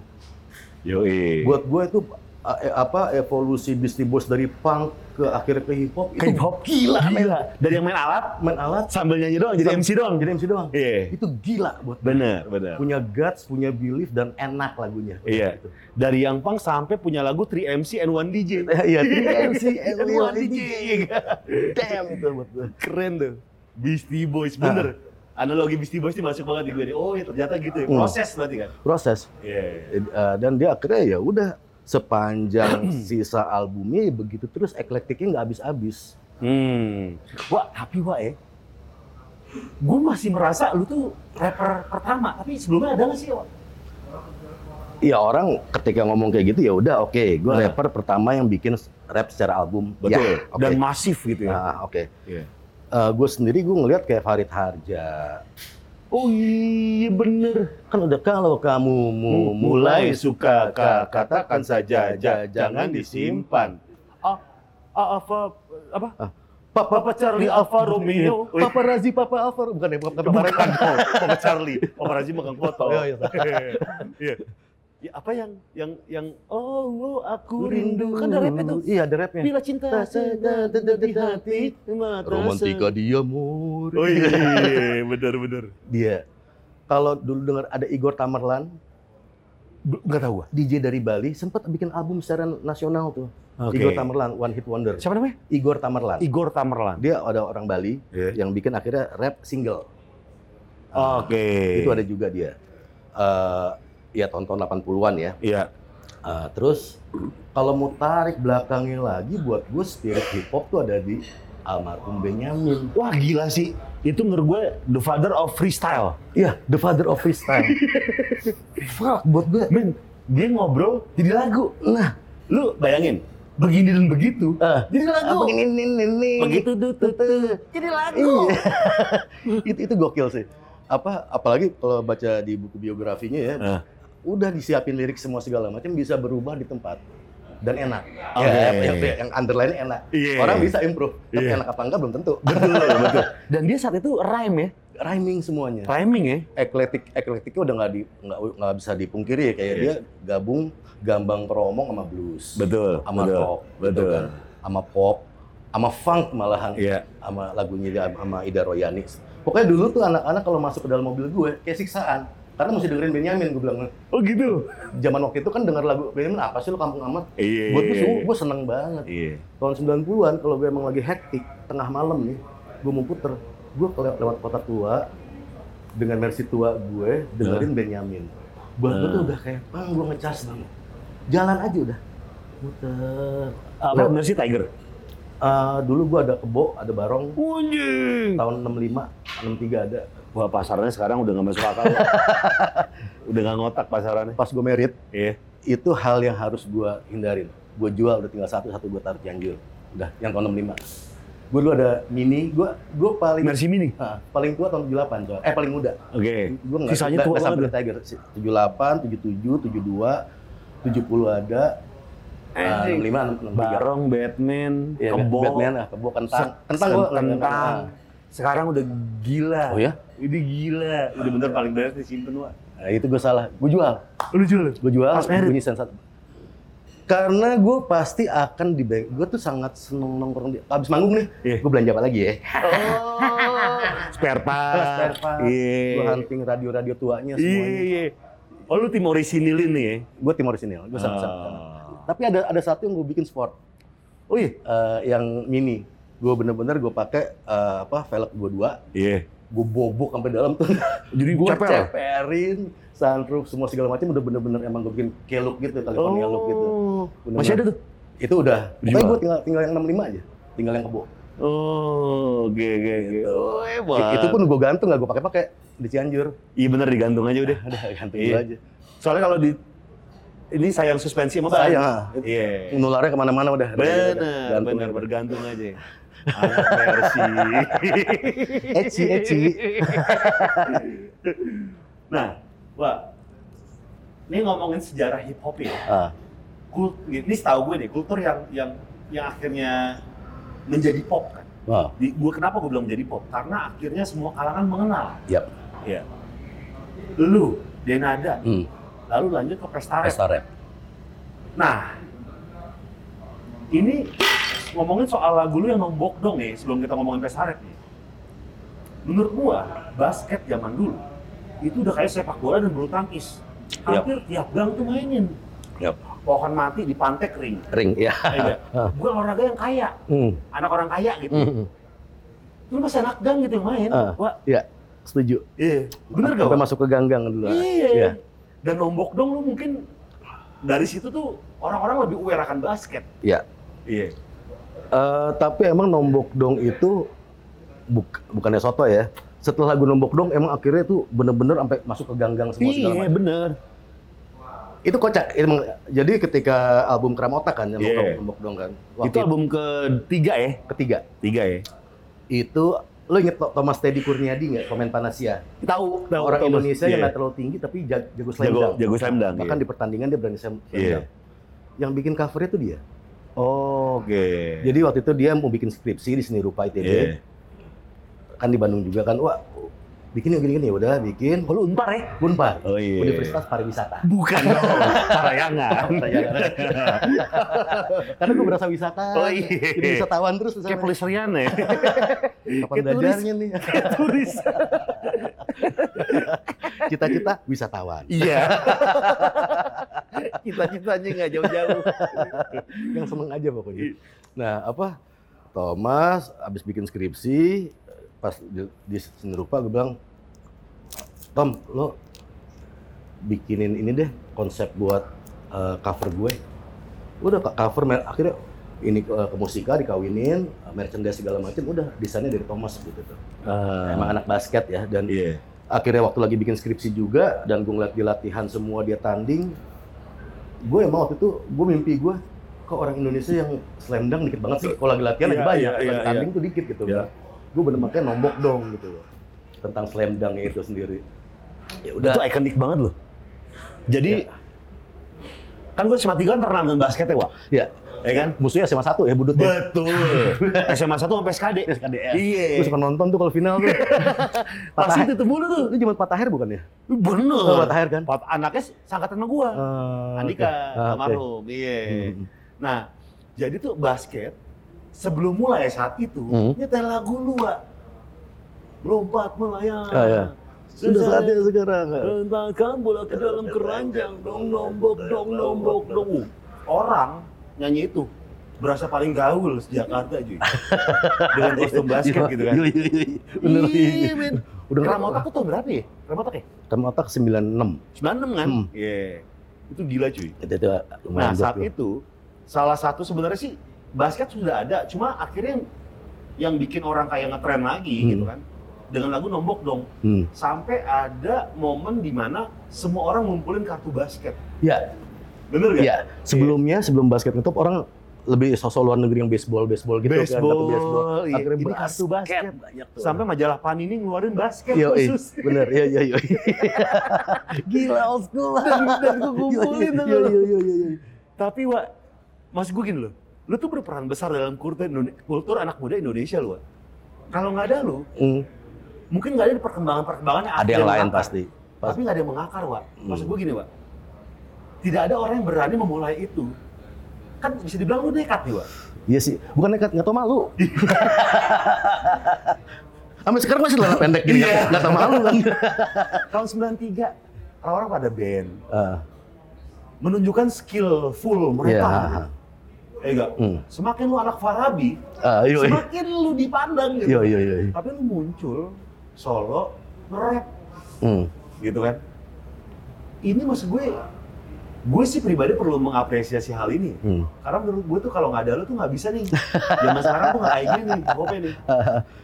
Yoi. Buat gue itu eh, apa evolusi Beastie Boys dari punk ke akhirnya ke hip hop Ke hip hop gila, gila. Dari yang main alat main alat sambil nyanyi doang jadi MC doang. jadi MC doang. Iya. Itu gila buat gue. Bener, bener. punya guts, punya belief dan enak lagunya. Iya. Gitu. Dari yang punk sampai punya lagu 3MC and 1 DJ. *laughs* Iya, 3MC and *laughs* And 1 1 DJ. DJ. Damn itu buat gue. Keren tuh. Beastie Boys, bener. Analogi Beastie Boys ini masuk banget di gue nih. Oh ya ternyata gitu ya. Hmm. Proses berarti kan? Proses. Iya. Eh, dan dia akhirnya ya udah sepanjang sisa albumnya ya begitu terus eklektiknya nggak habis-habis. Hmm. Wah, tapi wah ya. Gue masih merasa lu tuh rapper pertama, tapi sebelumnya ada nggak sih? Wak? Iya orang ketika ngomong kayak gitu ya udah oke, gue Nah. rapper pertama yang bikin rap secara album. Betul. Ya, oke. Dan masif gitu ya. Nah, oke. Iya. gue sendiri gue ngelihat kayak Farid Harja. Oh iya bener. Kan udah kalau kamu mu- mulai suka ka- katakan saja ja- jangan disimpan. Ah, ah, apa apa? Papa, Papa Charlie Alfa Romeo. Papa Razi, Papa Alfa, bukan ya, Papa Bukan, Papa *laughs* oh, Papa Charlie. Papa Razi makan foto. Oh, iya. Iya. *laughs* Ya, apa yang yang yang oh, oh, aku rindu kan ada rapnya tuh. Iya, ada rapnya. Bila cinta sedang di hati, mata Romantika dia mur. Oh iya, benar benar. Dia. Kalau dulu dengar ada Igor Tamerlan, Enggak tahu gua. DJ dari Bali, sempat bikin album secara nasional tuh. Oke. Igor Tamerlan, One Hit Wonder. Siapa namanya? Igor Tamerlan. Igor Tamerlan. Dia ada orang Bali Iya. yang bikin akhirnya rap single. Oke. Itu ada juga dia. Eh ya tahun-tahun 80-an ya. Iya. Eh, terus kalau mau tarik belakangnya lagi buat gue spirit hip hop tuh ada di almarhum Benyamin. Wah gila sih. Itu menurut gue the father of freestyle. Iya, the father of freestyle. *laughs* Fuck, buat gue. Men, dia ngobrol jadi lagu. Nah, Lu bayangin, begini dan begitu. ah, Jadi lagu. apa ini ini. Begitu tuh tuh tuh. Jadi lagu. Iya. *laughs* itu itu gokil sih. Apa apalagi kalau baca di buku biografinya ya, Ah. Udah disiapin lirik semua segala macam bisa berubah di tempat dan enak. Oke. Ya, yang, yang underline enak. Iya. Orang bisa improve, tapi Iya. enak apa enggak belum tentu. *laughs* Betul, betul. Dan dia saat itu rhyme ya. Rhyming semuanya. Rhyming ya. Eklektik eklektiknya udah nggak di nggak nggak bisa dipungkiri ya kayak Iya. dia gabung gambang keromong sama blues, Betul. sama rock, gitu Betul. kan, sama pop, sama funk malahan. Iya. sama lagunya dia sama Ida Royani. Pokoknya dulu tuh anak-anak kalau masuk ke dalam mobil gue kayak siksaan. Karena mesti dengerin Benyamin, gue bilang. Oh gitu. Zaman waktu itu kan denger lagu Benyamin apa sih lu kampung amat? Iya. Buat gue, sungguh, gue seneng banget. Iya. Tahun 90-an kalau gue emang lagi hektik, tengah malam nih, gue mau puter, gue lewat, lewat kota tua, dengan Mercy tua gue, dengerin Benyamin. Buat gue tuh udah kayak, bang gue ngecas banget. Jalan aja udah. Muter. Apa bener sih Tiger? Ah, dulu gue ada kebo, ada barong, Anjing. tahun 65, 63 ada. Wah pasarnya sekarang udah nggak masuk akal. *laughs* udah nggak ngotak pasarannya. Pas gue merit, Iya. itu hal yang harus gue hindarin. Gue jual udah tinggal satu, satu gue taruh Cianjur. Udah, yang tahun 65. Gue dulu ada mini, gue gue paling Mercy Mini. Ah, paling tua tahun 78 coy. Eh paling muda. Oke. Gue nggak Sisanya tua sampai banget. Tiger. 78, 77, 72, 70 ada. Ah, Anjing. 65, 63. Barong, Batman, Iya, kebo, Batman, ah, kebo kentang. Kentang gue kentang. Sekarang udah gila. Oh ya? Ini gila. Udah bener paling beres disimpen, Wak. Nah, itu gue salah. Gue jual. Lu jual? Gue jual. Pas? Bunyi sensat. Karena gue pasti akan di bank. Gue tuh sangat seneng nongkrong di. Abis manggung nih, Iya. gue belanja apa lagi ya? Oh, spare part. *laughs* Spare part. Iya. Gue hunting radio-radio tuanya Iya, semuanya. iya. Oh, lu tim orisinilin nih ya? Gue tim orisinil. Gue sangat Ah. Tapi ada ada satu yang gue bikin sport. Oh iya? Eh, yang mini. Gue bener-bener gue pakai eh, apa velg gue dua. Iya. Gue bobok sampai dalam tuh. *laughs* Jadi gue cepel? ceperin sunroof semua segala macam udah bener-bener emang gue bikin keluk gitu California look gitu. Bener-bener. Masih ada tuh? Itu udah. Dijual? gue tinggal tinggal yang 65 aja. Tinggal yang kebo. Oh, oke, oke, oke. Oh. I- Itu pun gue gantung nggak gue pakai-pakai di Cianjur. Iya bener, digantung aja udah. Udah gantung Iya. dulu aja. Soalnya kalau di... Ini sayang suspensi ban. Sayang. Iya. Nularnya ke mana-mana udah. Bener, bener, bergantung aja. Anak versi. *laughs* Eci, eci. *laughs* nah, Wak, ini ngomongin sejarah hip hop ya. Ah, Kult, ini setahu gue nih, kultur yang yang yang akhirnya menjadi pop kan. wah, Di, gue kenapa gue bilang menjadi pop? Karena akhirnya semua kalangan mengenal. Yap. Iya. Lu, Denada, hmm, lalu lanjut ke pesta rap. Nah, ini ngomongin soal lagu lu yang nombok dong nih sebelum kita ngomongin pesaret nih. Menurut gua basket zaman dulu itu udah kayak sepak bola dan bulu tangkis. Hampir tiap gang tuh mainin. Yap. Pohon mati di pantai kering. Ring, ya. Iya. *laughs* Gue olahraga yang kaya, Hmm. anak orang kaya gitu. Hmm. Lu masih anak gang gitu yang main. Ah. Wah, Ya, setuju. iya. Bener gak? Sampai masuk ke ganggang dulu. Iya. Iya. Dan nombok dong lu mungkin dari situ tuh orang-orang lebih aware akan basket. Iya. Iya. Eh, tapi emang nombok dong itu buk- bukannya soto ya. Setelah lagu nombok dong, emang akhirnya tuh bener-bener sampai masuk ke ganggang semua segala macam. bener. Itu kocak. Emang, jadi ketika album Kram Otak kan, yang Iya. nombok dong kan. Itu Waktu album ketiga ya? ketiga. Tiga ya? Itu lo inget Tho- Thomas Teddy Kurniadi nggak? Komen Panasia. Tahu, tahu. Orang Thomas. Indonesia yang Iya. nggak terlalu tinggi tapi jag- jago slam jago, dunk. jago slam dunk. Bahkan iya. di pertandingan dia berani slam slam Iya. dunk. Yang bikin covernya tuh dia. Oh, Oke. Jadi waktu itu dia mau bikin skripsi di seni rupa ITB. Iya. Kan di Bandung juga kan. Wah, bikin yuk gini-gini ya udah bikin. Oh, lu unpar ya? Unpar. Oh iya. Universitas Pariwisata. Bukan dong. Parayangan. *laughs* *laughs* Karena gue berasa wisata. Oh, iya. Jadi wisatawan terus Kayak polis Rian ya. *laughs* Kapan belajarnya nih? Kayak turis. Cita-cita wisatawan. Iya. Cita-citanya nggak jauh-jauh. Yang seneng aja pokoknya. Nah, apa? Thomas abis bikin skripsi pas di, di seni rupa gue bilang Tom lo bikinin ini deh konsep buat eh, cover gue. Udah cover mer- akhirnya ini eh, ke musika dikawinin merchandise segala macam udah desainnya dari Thomas gitu tuh. Emang anak basket ya dan Iya. akhirnya waktu lagi bikin skripsi juga dan gue ngeliat di latihan semua dia tanding gue emang waktu itu gue mimpi gue kok orang Indonesia yang slam dunk dikit banget sih? Kalau lagi latihan Iya, lagi banyak iya, lagi iya, tanding tuh dikit gitu Iya. Gue bener makanya nombok dong gitu tentang slam dunk itu sendiri ya udah Itu ikonik banget loh. Jadi kan gue SMA 3 kan pernah nonton basket ya, Wak? ya Ya kan? musuhnya SMA satu ya budut ya Betul. *laughs* SMA 1 sampai SKD. SKDR. Iya. gue suka nonton tuh kalau final tuh *laughs* Pas Patah- itu tuh mulu tuh. itu cuma patah air bukan ya Bener. oh, patah air kan Pat anaknya sangkatan sama gua. Eh, Andika, oke. Ah, oke. almarhum. Iya. Hmm. Nah, jadi tuh basket sebelum mulai saat itu Hmm. nyetel lagu lu. Lompat melayang. Ah, ya. sudah saatnya sekarang Rentakan bola ke dalam keranjang, dong nombok, dong nombok, dong. Uh, Orang nyanyi itu berasa paling gaul Jakarta cuy. *laughs* Dengan kostum basket gitu kan. Iya, iya, iya. Bener. Iya, men. Udah Ramotak tuh tahun berapa ya? Ramotak ya? Kamu otak 96. 96 kan? Hmm. Iya. Itu gila cuy. Itu, itu lumayan Nah, saat itu salah satu sebenarnya sih basket sudah ada, cuma akhirnya yang, yang bikin orang kayak ngetren lagi Hmm. gitu kan. Dengan lagu nombok dong. Hmm. Sampai ada momen di mana semua orang ngumpulin kartu basket. Ya, Bener gak? ya. Sebelumnya sebelum basket ngetop orang lebih sosok luar negeri yang baseball, baseball gitu kan, Baseball, kartu baseball. iya. Akhirnya Ini basket, kartu basket. banyak tuh. Sampai majalah Panini ngeluarin basket Yo, khusus. bener, iya, iya, iya. *laughs* Gila old school. *laughs* Dan, dan gue kumpulin Iya, iya, iya, iya, iya, iya. Tapi Wak, mas gue gini loh, lu tuh berperan besar dalam kultur, kultur anak muda Indonesia lu. Kalau nggak ada lu, Hmm. mungkin nggak ada perkembangan-perkembangan Ada yang lain mengakar. pasti. Tapi nggak ada yang mengakar, Wak. Maksud Hmm. gue gini, Wak. Tidak ada orang yang berani memulai itu. Kan bisa dibilang lu nekat nih, Wak. Iya sih, bukan nekat, nggak tau malu. *laughs* Sampai sekarang masih celana pendek gini, Iya. nggak tau malu kan. *laughs* Tahun 93, orang-orang pada band. Ah, Menunjukkan skill full mereka. Iya. Eh enggak, Hmm. semakin lu anak Farabi, ah, iya, iya. semakin lu dipandang gitu. Iya, iya, iya. Tapi lu muncul solo, nge-rap Hmm. gitu kan. Ini maksud gue, gue sih pribadi perlu mengapresiasi hal ini. Hmm. Karena menurut gue tuh kalau nggak ada lu tuh nggak bisa nih. Zaman sekarang tuh nggak kayak gini nih, pokoknya *laughs* nih.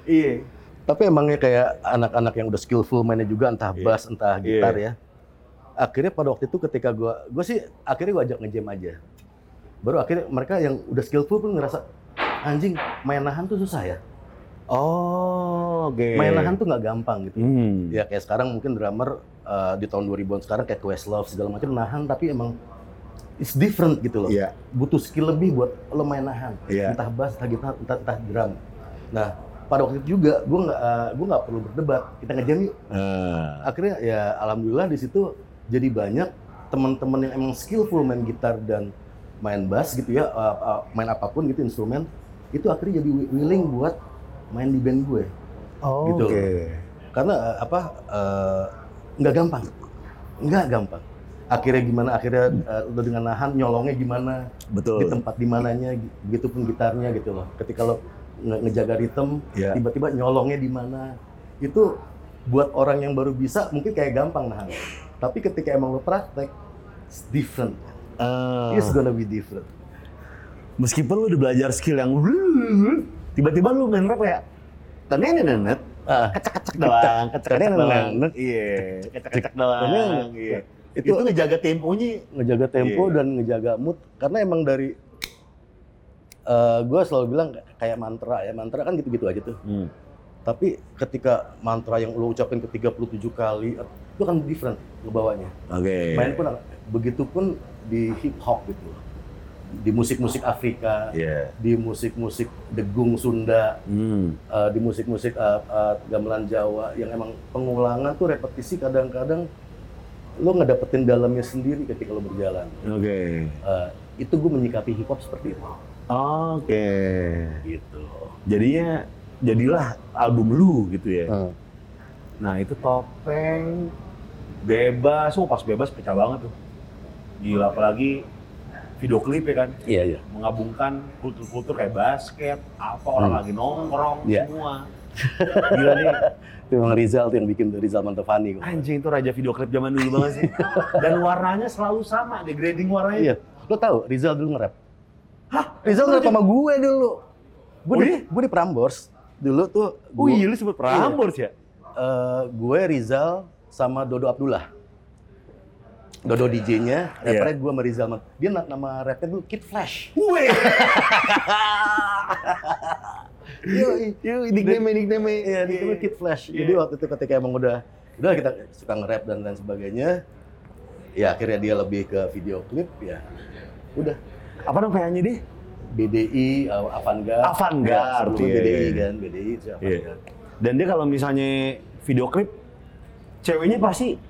Iya. Tapi emangnya kayak anak-anak yang udah skillful mainnya juga entah Iya. bass entah gitar ya. Akhirnya pada waktu itu ketika gua gua sih akhirnya gua ajak ngejam aja. Baru akhirnya mereka yang udah skillful pun ngerasa anjing main nahan tuh susah ya. Oh, oke. Main nahan tuh nggak gampang gitu. Hmm. Ya kayak sekarang mungkin drummer uh, di tahun 2000-an sekarang kayak Questlove segala macam nahan tapi emang it's different gitu loh. Iya. Butuh skill lebih buat lo main nahan. Iya. Entah bass, entah gitar, entah, entah drum. Nah, pada waktu itu juga gue nggak uh, gua nggak perlu berdebat. Kita ngejam yuk. Ah. Akhirnya ya alhamdulillah di situ jadi banyak teman-teman yang emang skillful main gitar dan main bass gitu ya, uh, uh, main apa pun gitu instrumen, itu akhirnya jadi wi- willing buat main di band gue. Oh, Gitu. Oke. Karena uh, apa? uh, nggak gampang, nggak gampang. Akhirnya gimana? Akhirnya uh, udah dengan nahan nyolongnya gimana? Di Betul. tempat di mananya, gitu pun gitarnya gitu loh. Ketika lo nge- ngejaga ritme, Ya. tiba-tiba nyolongnya di mana? Itu buat orang yang baru bisa mungkin kayak gampang nahan. Tapi ketika emang lo praktek, it's different. Ah. It's gonna be different. meskipun lu udah belajar skill yang tiba-tiba lu main rap kayak tenenenet Ah, kecek-kecek doang, kecek-kecek doang. Iya, kecek-kecek doang. Iya. Itu- Itu ngejaga temponya ngejaga tempo Iya. dan ngejaga mood karena emang dari gue selalu bilang kayak mantra ya mantra kan gitu-gitu aja tuh Hmm. tapi ketika mantra yang lo ucapin ke 37 kali itu kan different ngebawanya Oke. main pun begitu pun di hip hop gitu di musik-musik Afrika Iya. di musik-musik degung Sunda Hmm. eh, di musik-musik eh, eh, gamelan Jawa yang emang pengulangan tuh repetisi kadang-kadang lo ngedapetin dalamnya sendiri ketika lo berjalan Oke. Eh, itu gue menyikapi hip hop seperti itu Oke. gitu Jadinya jadilah album lu gitu ya. Hmm. Nah itu topeng, bebas, oh pas bebas pecah banget tuh. Gila apalagi video klip ya kan, iya iya mengabungkan kultur-kultur kayak basket, apa orang Hmm. lagi nongkrong Iya. semua. Gila nih, *laughs* itu emang Rizal tuh yang bikin Rizal Mantovani kok. anjing itu raja video klip zaman dulu banget sih. Dan warnanya selalu sama, degrading warnanya. iya lo tahu Rizal dulu nge-rap Hah? Rizal nge-rap sama gue dulu gue Oh di, iya? gue di Prambors dulu tuh Oh gue, iya lu sempet Prambors ya? eh, gue Rizal sama Dodo Abdullah Dodo DJ-nya, Iya. rappernya gue sama Rizal. Dia na- nama rapnya dulu Kid Flash. Wih, *laughs* Yoi. Yuk, nickname nickname. Iya, dia namanya Kid Flash. Iya. Jadi waktu itu ketika emang udah udah kita suka nge-rap dan lain sebagainya, ya akhirnya dia lebih ke video klip ya. Udah Apa namanya dia? BDI, uh, Avantgarde. Avantgarde, Ya, iya, BDI iya. kan, BDI itu Iya. Avantgarde. Dan dia kalau misalnya video klip, ceweknya pasti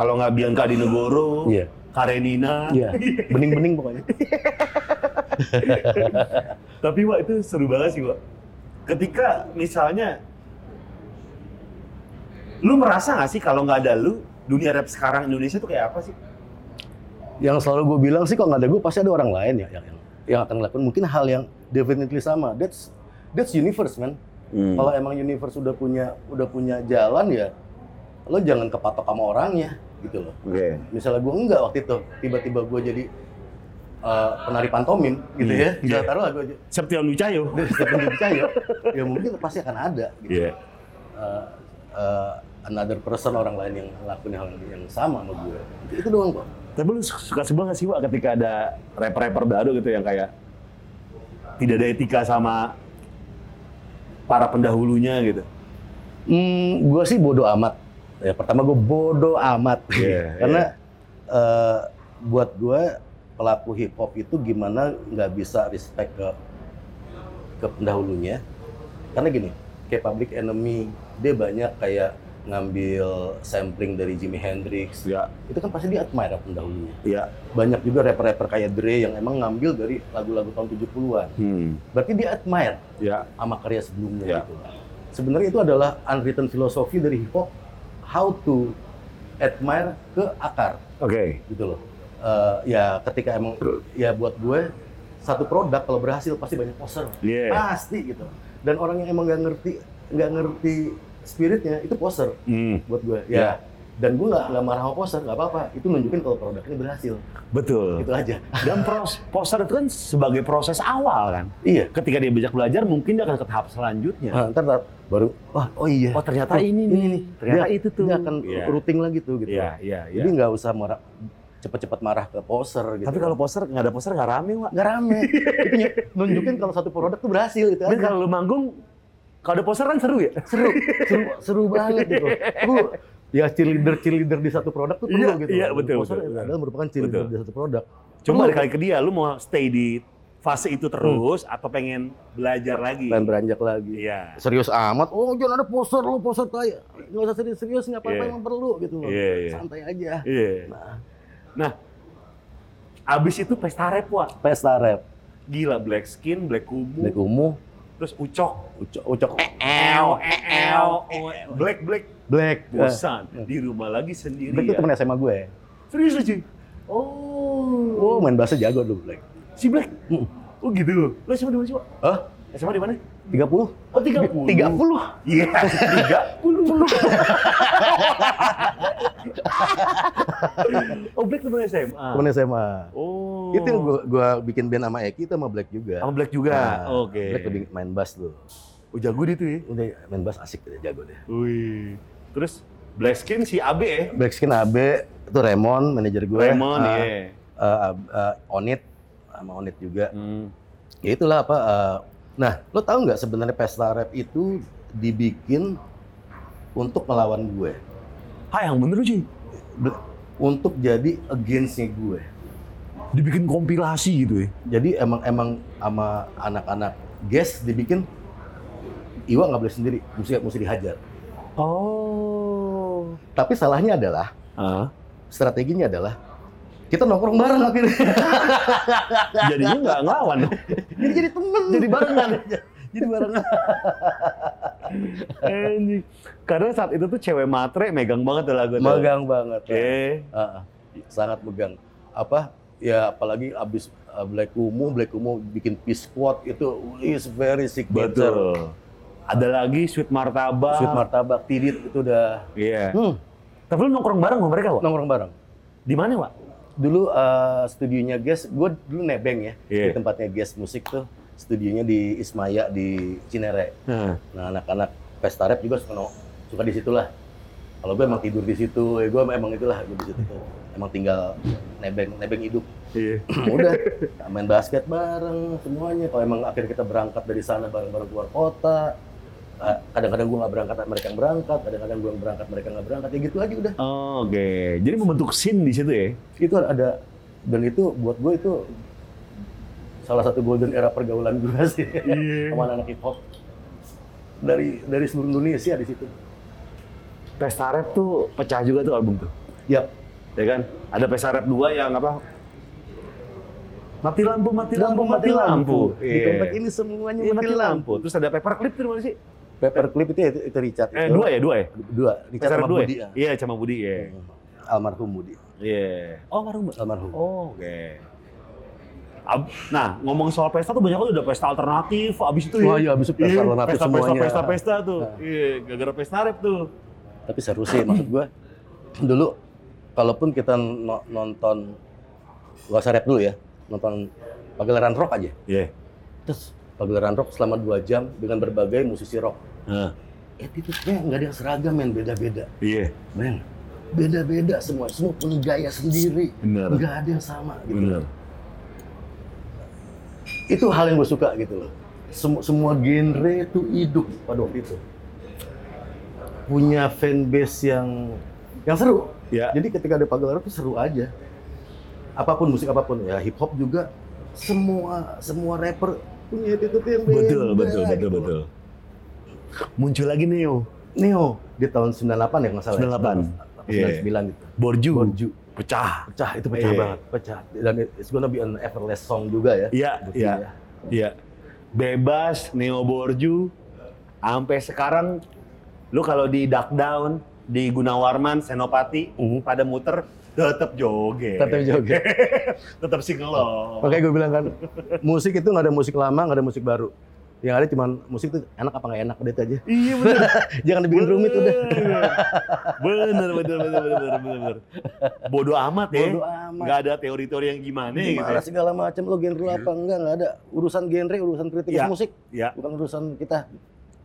kalau nggak Bianca di Negoro, Iya. Karenina. Iya, bening-bening pokoknya. *laughs* Tapi Wak itu seru banget sih Wak. Ketika misalnya, lu merasa nggak sih kalau nggak ada lu, dunia rap sekarang Indonesia tuh kayak apa sih? Yang selalu gue bilang sih kalau nggak ada gue pasti ada orang lain ya yang, yang, yang akan ngelakuin mungkin hal yang definitely sama. That's that's universe man. Hmm. Kalau emang universe udah punya udah punya jalan ya, lo jangan kepatok sama orangnya gitu loh. Oke. Misalnya gue enggak waktu itu, tiba-tiba gue jadi uh, penari pantomim gitu Iya, ya. Kita taruh gue Septian Wicayo. Stephen Cayo, ya mungkin pasti akan ada gitu. Iya. Uh, uh, another person orang lain yang ngelakuin hal yang sama sama gue. Itu doang kok. Tapi lu suka sebel nggak sih Wak ketika ada rapper-rapper baru gitu yang kayak tidak ada etika sama para pendahulunya gitu. Hmm, gue sih bodoh amat. Ya pertama gue bodoh amat. Iya, Karena eh, buat gue pelaku hip hop itu gimana nggak bisa respect ke ke pendahulunya. Karena gini, kayak Public Enemy dia banyak kayak ngambil sampling dari Jimi Hendrix. Ya, Itu kan pasti dia admire pendahulunya. ya. Banyak juga rapper-rapper kayak Dre yang emang ngambil dari lagu-lagu tahun 70-an. Hmm. Berarti dia admire Ya, sama karya sebelumnya Ya. gitu. Sebenarnya itu adalah unwritten philosophy dari hip hop how to admire ke akar oke. gitu loh. Eh, ya ketika emang ya buat gue satu produk kalau berhasil pasti banyak poser Iya. pasti gitu. Dan orang yang emang nggak ngerti nggak ngerti spiritnya itu poser Hmm. buat gue. Ya. Ya. Dan gue nggak nggak marah sama poser nggak apa-apa. Itu nunjukin kalau produk ini berhasil. Betul. Itu aja. *laughs* Dan pros, poster itu kan sebagai proses awal kan. iya. Ketika dia banyak belajar, mungkin dia akan ke tahap selanjutnya. Nah, ntar ntar baru wah oh iya. Oh ternyata Oh, ini nih, ternyata dia, itu tuh. Dia akan Iya. routing lagi tuh gitu. Iya, iya, iya. Jadi nggak usah marah cepet-cepet marah ke poser gitu. Tapi kalau poster nggak ada poster nggak rame, Wak. nggak rame, *laughs* itu nunjukin kalau satu produk tuh berhasil itu Dan kalau lu manggung, kalau ada poster kan seru ya? Seru, seru, seru banget gitu. *laughs* ya cheerleader cheerleader di satu produk tuh perlu Iya, gitu. iya, betul, Poser betul, betul. adalah merupakan cheerleader Betul. di satu produk. Cuma balik lagi ke dia, lu mau stay di fase itu terus atau pengen belajar lagi? dan beranjak lagi. Iya. Serius amat, oh jangan ada poster lu, poster kayak nggak usah serius-serius, nggak apa-apa Iya. emang perlu gitu loh. Iya, iya. Santai aja. Iya. Nah, Nah, Abis itu pesta rap, Wak. Pesta rap. Gila, Black Skin, Black Kubu, Black Ungu, terus Ucok. Ucok, Ucok. Eo, eo, Black, Black. Black. Bosan. Di rumah lagi sendiri Black itu temen SMA gue. Serius lu, cuy? Oh. Oh, main bahasa jago dulu Black. Si Black? Mm. Oh gitu. Lo SMA di mana sih, Wak? Hah? SMA di mana? 30? Oh, 30. 30. Iya, *laughs* 30. oh, Black temen SMA? Temen SMA. Oh. Itu yang gua, gua bikin band sama Eki itu sama Black juga. Sama Black juga? Nah, Oke. Black lebih main bass tuh. Oh, jago dia tuh ya? Udah main bass asik jago deh. Wih. Terus Black Skin si AB ya? Black Skin AB itu Raymond, manajer gue. Raymond, Ah, iya. eh, eh, Onit sama Onit juga. Hmm. Ya itulah apa. eh, nah, lo tahu nggak sebenarnya pesta rap itu dibikin untuk melawan gue, Ah, yang bener sih. Untuk jadi against-nya gue. Dibikin kompilasi gitu ya? Jadi emang emang sama anak-anak guest dibikin Iwa nggak boleh sendiri, mesti mesti dihajar. Oh. Tapi salahnya adalah Ah. strateginya adalah kita nongkrong bareng akhirnya. *laughs* Jadinya nggak ngelawan. jadi jadi temen. Jadi barengan. *laughs* jadi barengan. *laughs* Karena saat itu tuh cewek matre megang banget tuh lagu. Megang banget. Eh. Ah. sangat megang. Apa? Ya apalagi abis uh, Black Umu, Black Umu bikin Peace Squad itu is very signature. Betul. Ada lagi Sweet Martabak. Sweet Martabak, Tidit itu udah Iya. hmm, Tapi lu nongkrong bareng sama mereka, Wak? nongkrong bareng. Di mana, Wak? Dulu uh, studionya Guest, gue dulu nebeng ya Iya. di tempatnya Guest musik tuh. Studionya di Ismaya di Cinere. Nah. Nah anak-anak pesta rap juga suka, suka di situ lah. Kalau gue emang tidur di situ, ya gue emang itulah gue di situ tuh. Emang tinggal nebeng, nebeng hidup. Iya. *clears throat* Udah main basket bareng semuanya. Kalau emang akhirnya kita berangkat dari sana bareng-bareng keluar kota. Eh, Kadang-kadang gue nggak berangkat, mereka yang berangkat. Kadang-kadang gue yang berangkat, mereka nggak berangkat. Ya gitu aja udah. Oh, Oke. Jadi membentuk scene di situ ya? Itu ada dan itu buat gue itu salah satu golden era pergaulan gue *laughs* sih Iya. sama anak hip hop dari dari seluruh Indonesia di situ. Pesta Rap tuh pecah juga tuh album tuh. Yap. Ya kan? Ada Pesta Rap 2 yang apa? Mati lampu, mati lampu, mati lampu. Di Iya. komplek ini semuanya Iya, mati lampu. Terus ada Paperclip tuh mana sih? Paperclip itu itu, itu Richard. Eh, itu. dua ya, dua ya? Dua. Richard Pesta Rap sama dua Budi. ya? ya. Iya, sama Budi ya. Almarhum Budi. Iya. Oh, Marung. Almarhum. Oh, oke. Ab- Nah, ngomong soal pesta tuh banyak kan udah pesta alternatif, abis itu ya. Wah, iya, abis itu pesta alternatif pesta, semuanya. Pesta, pesta, pesta tuh. Nah. Iya, gara-gara pesta rap tuh. Tapi seru sih maksud gue. Dulu kalaupun kita no- nonton gak usah rap dulu ya, nonton pagelaran rock aja. Iya. Terus pagelaran rock selama dua jam dengan berbagai musisi rock. Nah, Attitude-nya nggak ada yang seragam men, beda-beda. iya, Men, beda-beda semua. Semua punya gaya sendiri. bener. Nggak ada yang sama gitu. Bener. Itu hal yang gue suka gitu loh. Semua, semua genre itu hidup pada waktu itu. Punya fanbase yang yang seru. Ya. Jadi ketika ada pagelaran itu seru aja. Apa pun musik apa pun ya hip hop juga semua semua rapper punya attitude yang beda. Betul, betul, betul, gitu loh. Muncul lagi Neo, Neo di tahun 98 ya nggak salah. 98. ya? Iya. 99 gitu. Borju, Borju. pecah. Pecah itu pecah Iya. banget, pecah. Dan it's gonna be an effortless song juga ya. Iya, Bukti iya, ya. iya. Bebas, Neo Borju, sampai sekarang lu kalau di Duck Down, di Gunawarman, Senopati, Mhm. pada muter, tetap joget. Tetap joget. *laughs* tetap singelong. Makanya gue bilang kan, musik itu nggak ada musik lama, nggak ada musik baru. Yang ada cuma musik itu enak apa nggak enak, udah itu aja. Iya bener. *laughs* Jangan dibikin rumit udah. Bener, bener, bener, bener, bener, bener. Bodoh amat ya. Bodo amat. Nggak ada teori-teori yang gimana, gitu. Gimana ya. segala macam lo genre apa enggak nggak ada urusan genre urusan kritik Iya. musik Ya. bukan urusan kita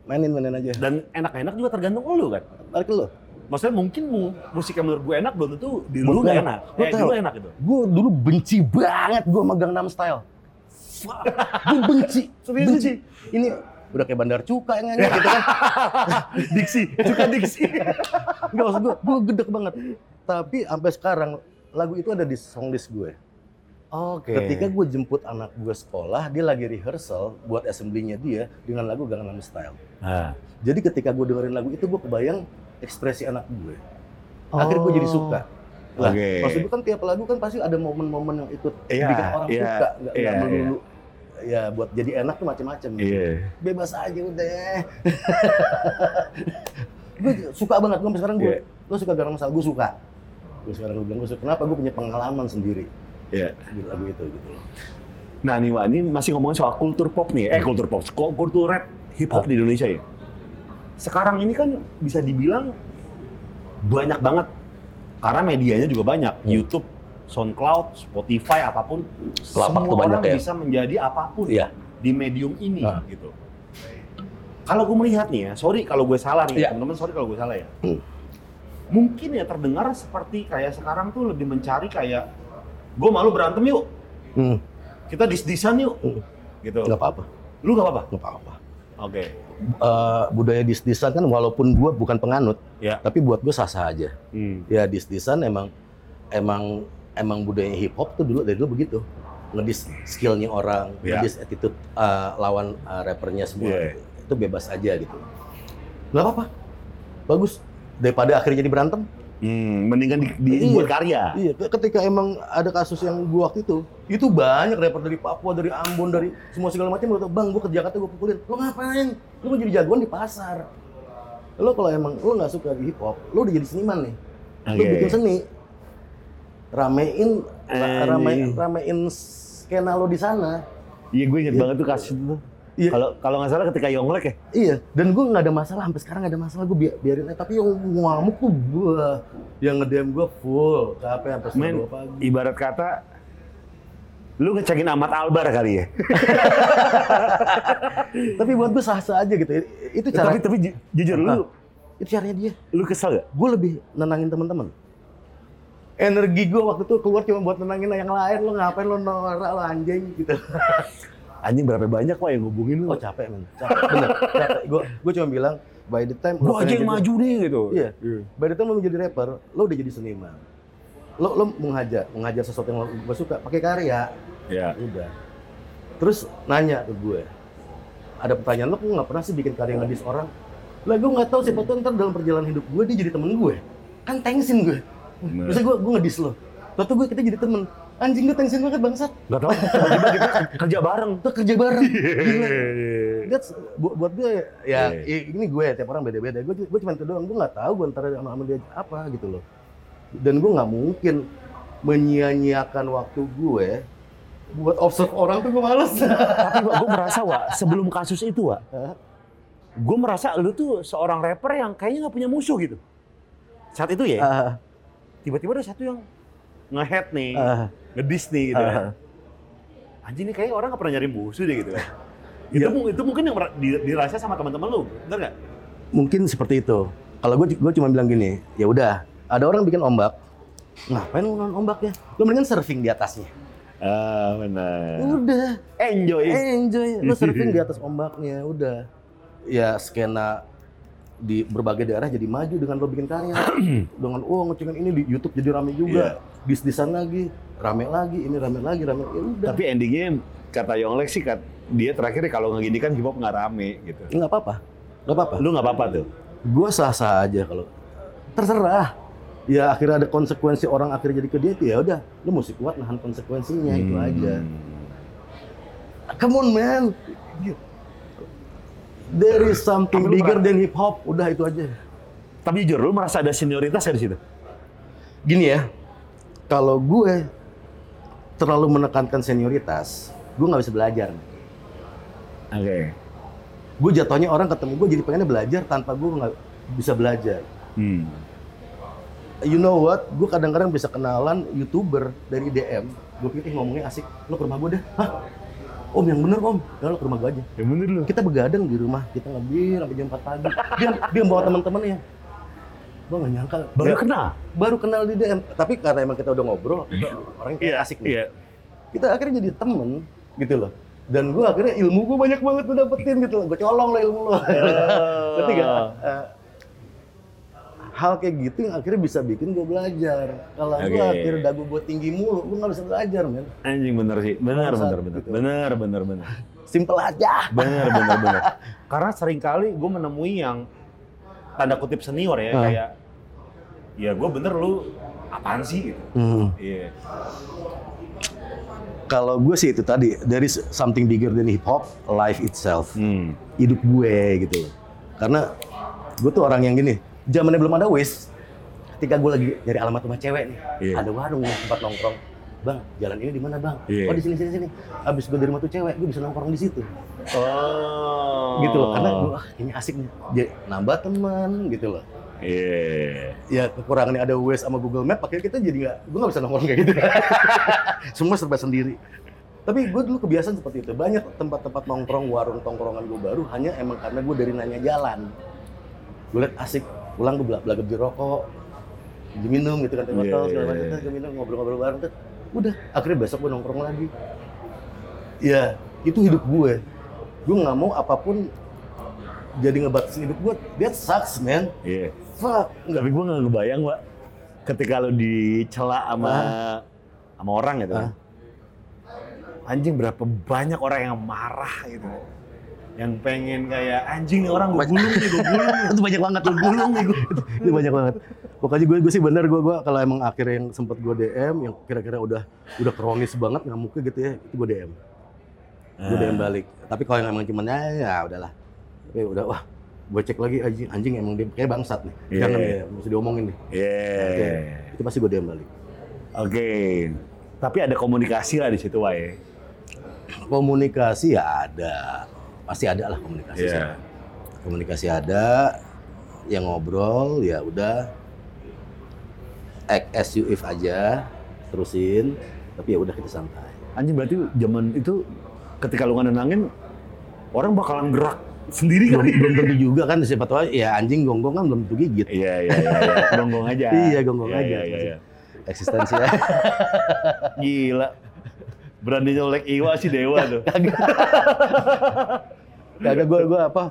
mainin mainin aja Dan enak-enak juga tergantung lu kan. balik lo Maksudnya mungkin mu, musik yang menurut gue enak belum tentu di lu nggak enak. Lo Eh, di tahu. enak gitu. gue dulu benci banget gue megang Gangnam Style gue benci. Serius benci. ini udah kayak bandar cuka yang nyanyi gitu kan. *laughs* Diksi, juga diksi. nggak maksud gue gue gedek banget. Tapi sampai sekarang lagu itu ada di song list gue. Oke. ketika gue jemput anak gue sekolah dia lagi rehearsal buat assembly-nya dia dengan lagu Gangnam Style. Nah. jadi ketika gue dengerin lagu itu gue kebayang ekspresi anak gue. Akhirnya gue jadi suka. Lah, Oke. maksud gue kan tiap lagu kan pasti ada momen-momen yang ikut Iya, bikin orang iya, suka, nggak nggak melulu. Ya buat jadi enak tuh macam-macam. Iya. Bebas aja udah. *laughs* gue suka banget gue sekarang gue. Iya. Lo suka garang masal, gue suka. Gue sekarang gue bilang gue suka. Kenapa? Gue punya pengalaman sendiri Iya. di lagu itu gitu loh. Nah nih Wak, ini masih ngomongin soal kultur pop nih, eh kultur pop, kul- kultur rap hip hop di Indonesia ya. Sekarang ini kan bisa dibilang banyak banget karena medianya juga banyak, YouTube, SoundCloud, Spotify, apa pun, Lapak semua orang ya. bisa menjadi apa pun Iya. di medium ini Ah. gitu. Kalau gue melihat nih ya, sorry kalau gue salah nih, Iya. teman-teman sorry kalau gue salah ya. Hmm. Mungkin ya terdengar seperti kayak sekarang tuh lebih mencari kayak gue malu berantem yuk, Hmm, kita dis-disan yuk, Hmm. gitu. nggak apa-apa, Lu gak apa-apa? nggak apa-apa. Oke. Eh, budaya dis-disan kan walaupun gue bukan penganut, Ya. tapi buat gue sah-sah aja. Hmm. Ya dis-disan emang emang emang budaya hip hop tuh dulu dari dulu begitu. Ngedis skillnya orang, Ya. ngedis attitude eh, lawan eh, rappernya semua. Iya. Itu bebas aja gitu. Nggak apa-apa. Bagus. Daripada akhirnya jadi berantem. Hmm, mendingan di, di- Iya. buat karya. Iya, ketika emang ada kasus yang gua waktu itu, itu banyak rapper dari Papua, dari Ambon, dari semua segala macam. Gua bang, gua ke Jakarta gua pukulin. Lo ngapain? Lo mau jadi jagoan di pasar. Lo kalau emang lo nggak suka di hip hop, lo udah jadi seniman nih. Lo Oke. bikin seni, ramein, ramein, ramein skena lo di sana. Iya, gue inget Iya. banget tuh kasus itu. tuh. Iya. Kalau kalau nggak salah ketika Yonglek ya. Iya, dan gue nggak ada masalah sampai sekarang nggak ada masalah gue biarin aja. Tapi yang ngamuk tuh gue, yang ngedem gue full, capek sampai Men, pagi. ibarat kata lu ngecekin Ahmad Albar kali ya. *laughs* Tapi buat gue sah-sah aja gitu. Itu cara, tapi tapi ju- jujur lu itu caranya dia. lu kesel gak? Gue lebih nenangin teman-teman. Energi gue waktu itu keluar cuma buat nenangin yang lain. Lo ngapain lo norak lo anjing gitu. *laughs* Anjing berapa banyak Pak yang ngubungin lu? Oh capek men, capek bener. Capek. Gue gue cuma bilang by the time lo aja yang jadi- maju nih gitu. Iya. By the time lo menjadi rapper, lo udah jadi seniman. Lo lo menghajar, menghajar sesuatu yang gue suka, pakai karya. Iya. Udah. Terus nanya ke gue, ada pertanyaan lo kok nggak pernah sih bikin karya ngedis orang? Lah gue nggak tahu siapa tuh ntar dalam perjalanan hidup gue dia jadi temen gue. Kan thanksin gue. Terus gue gue ngedis lo. Lalu gue kita jadi temen. Anjing gue thanksin banget bangsat. Gak tau, tiba-tiba kita kerja bareng. Kita kerja bareng. Gila. Iya. That's, buat, buat gue ya Iya. i- ini gue tiap orang beda-beda. Gue gue cuma itu doang. Gue nggak tahu gue antara sama sama dia apa gitu loh. Dan gue nggak mungkin menyia-nyiakan waktu gue buat observe orang tuh gue males. Tapi gue merasa Wak, sebelum kasus itu Hah? gue merasa lu tuh seorang rapper yang kayaknya nggak punya musuh gitu. Saat itu ya, Ah, tiba-tiba ada satu yang nge-head nih, ah, ngedis nih gitu kan. Anjing nih kayaknya orang nggak pernah nyari musuh deh gitu kan. *laughs* itu, Iya. itu mungkin yang dirasa sama teman-teman lu, bener nggak? Mungkin seperti itu. Kalau gue gue cuma bilang gini, ya udah. Ada orang bikin ombak, ngapain lu nonton ombaknya? Lu mendingan surfing di atasnya. Ah benar. Udah. Enjoy. enjoy lu surfing di *laughs* atas ombaknya udah ya skena di berbagai daerah jadi maju dengan lo bikin karya. *clears throat* Dengan oh ngecengin ini di YouTube jadi rame juga bis disan lagi rame lagi ini rame lagi rame ya udah. Tapi endingnya kata Yonglek sih kat, dia terakhir kalau nggak gini kan hip hop nggak rame gitu. nggak apa-apa. Nggak apa-apa. Lu nggak apa-apa tuh. gue sah-sah aja kalau terserah. Ya akhirnya ada konsekuensi orang akhirnya jadi ke dia itu ya udah. Lu mesti kuat nahan konsekuensinya itu Hmm. aja. Come on man there is something Tapi bigger than hip hop. Udah itu aja. Tapi jujur, lu merasa ada senioritas ya di situ? gini ya kalau gue terlalu menekankan senioritas gue nggak bisa belajar. Oke. gue jatuhnya orang ketemu gue jadi pengennya belajar tanpa gue nggak bisa belajar. Hmm. you know what? Gue kadang-kadang bisa kenalan youtuber dari DM gue pikir "Ih, ngomongnya asik. Lo ke rumah gue deh. Hah om yang bener om. Ya lo ke rumah gue aja. Ya bener lu. kita begadang di rumah. Kita ngebir sampai jam 4 pagi. Dia dia bawa teman-temannya gue gak nyangka. Baru Ya, kenal? baru kenal di DM tapi karena emang kita udah ngobrol orang kayak asik nih. Iya. kita akhirnya jadi temen gitu loh. Dan gue akhirnya ilmu gue banyak banget tuh dapetin gitu loh. Gue colong lah ilmu lo. *laughs* Ngerti gak? Hal kayak gitu yang akhirnya bisa bikin gue belajar kalau gue Oke. akhirnya dagu gue tinggi mulu gue nggak bisa belajar men Anjing bener sih. Bener, Bangsat, bener, bener. gitu. Bener, bener, bener. simple aja Bener, bener, bener. *laughs* Karena sering kali gue menemui yang tanda kutip senior ya, Ah. kayak ya gue bener lu apaan sih gitu. Hmm. Iya. Kalau gue sih itu tadi, dari something bigger than hip hop, life itself. Hmm. hidup gue gitu loh. Karena gue tuh orang yang gini, zamannya belum ada Waze, ketika gue lagi nyari alamat rumah cewek nih, Iya. ada warung nih tempat nongkrong. Bang, jalan ini di mana bang? Iya. Oh di sini sini sini. Abis gue dari rumah tuh cewek, gue bisa nongkrong di situ. Oh. Gitu loh. Karena gue, ah ini asik nih. Nambah teman gitu loh. Iya. Ya kekurangannya ada Waze sama Google Map, akhirnya kita jadi nggak, gue nggak bisa nongkrong kayak gitu. *laughs* Semua serba sendiri. Tapi gue dulu kebiasaan seperti itu. Banyak tempat-tempat nongkrong, warung tongkrongan gue baru hanya emang karena gue dari nanya jalan. Gue liat asik, pulang gue belaga beli rokok, minum gitu kan, Iya, botol segala iya, macam, iya. tuh, minum ngobrol-ngobrol bareng tuh. Udah, akhirnya besok gue nongkrong lagi. Ya, itu hidup gue. Gue nggak mau apa pun jadi ngebatasin hidup gue. That sucks, man. Iya. Fuck. Tapi gue nggak ngebayang, Pak, ketika lo dicela sama sama orang gitu. Ah. Anjing berapa banyak orang yang marah gitu. Yang pengen kayak anjing nih orang gue gulung nih, gue gulung nih. *laughs* itu banyak banget. Gue gulung nih gue *laughs* itu banyak banget. Pokoknya gue gue sih bener gue gue kalau emang akhirnya yang sempet gue DM yang kira-kira udah udah kronis banget ngamuknya gitu ya itu gue DM gue DM balik. Tapi kalau yang emang cuman ya, ya udahlah. Tapi udah wah gue cek lagi anjing anjing emang dia kayak bangsat nih. Iya. jangan ya mesti diomongin nih. Iya. itu pasti gue DM balik. Oke. Tapi ada komunikasi lah di situ, Wae. komunikasi ya ada pasti ada lah komunikasi Iya. sih. komunikasi ada yang ngobrol ya udah act as you if aja terusin tapi ya udah kita santai Anjing berarti zaman itu ketika lu nenangin orang bakalan gerak sendiri belum, kali. belum tentu juga kan siapa tahu ya anjing gonggong kan belum tentu gigit Iya iya iya. iya. *laughs* Gonggong aja. Iya, gonggong Iya, aja. Iya iya. iya. eksistensi ya *laughs* Gila. Berani nyolek Iwa sih dewa tuh. *laughs* kagak gue gue apa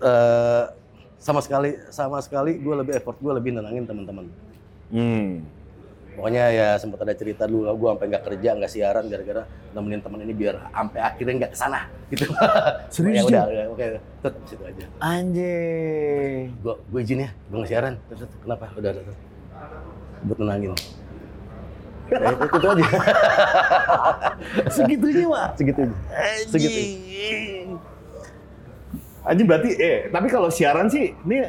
eh, sama sekali sama sekali gue lebih effort gue lebih nenangin teman-teman Hmm. pokoknya ya sempat ada cerita dulu gue sampai nggak kerja nggak siaran gara-gara nemenin temen ini biar sampai akhirnya nggak ke sana gitu *laughs* Serius, ya udah oke tetap situ aja Anjing. gue gue izin ya gue nggak siaran terus kenapa udah udah, udah. buat nenangin ya, itu, itu aja *laughs* Segitunya, Wak. segitu aja segitu Anjing. Berarti eh tapi kalau siaran sih ini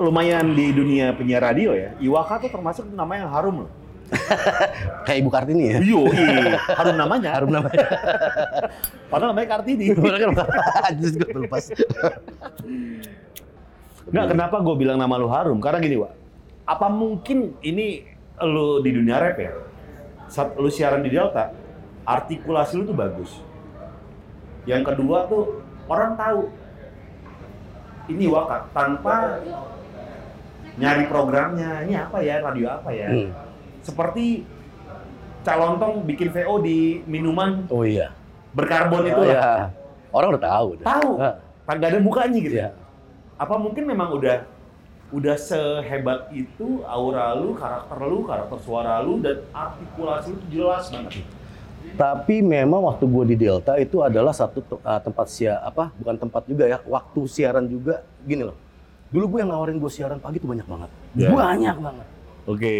lumayan di dunia penyiar radio ya. Iwaka tuh termasuk nama yang harum loh. *laughs* kayak ibu kartini ya iya. harum namanya. harum namanya *laughs* Padahal namanya Kartini. Terus gue lepas Nggak, kenapa gue bilang nama lu harum? Karena gini, Wak. Apa mungkin ini lu di dunia rap ya? Saat lu siaran di Delta, artikulasi lu tuh bagus. Yang kedua tuh, orang tahu ini Waka tanpa nyari programnya. Ini apa ya, radio apa ya? Hmm. Seperti Calontong bikin VO di minuman oh iya berkarbon itu Oh, lah. iya. orang udah tahu. Tahu. Ah, Kagak ada mukanya gitu. iya. apa mungkin memang udah udah sehebat itu aura lu, karakter lu, karakter suara lu dan artikulasi lu tuh jelas banget. Tapi memang waktu gue di Delta itu adalah satu uh, tempat siar apa bukan tempat juga ya waktu siaran juga gini loh. Dulu gue yang nawarin gue siaran pagi tuh banyak banget. Ya. Banyak banget. Oke.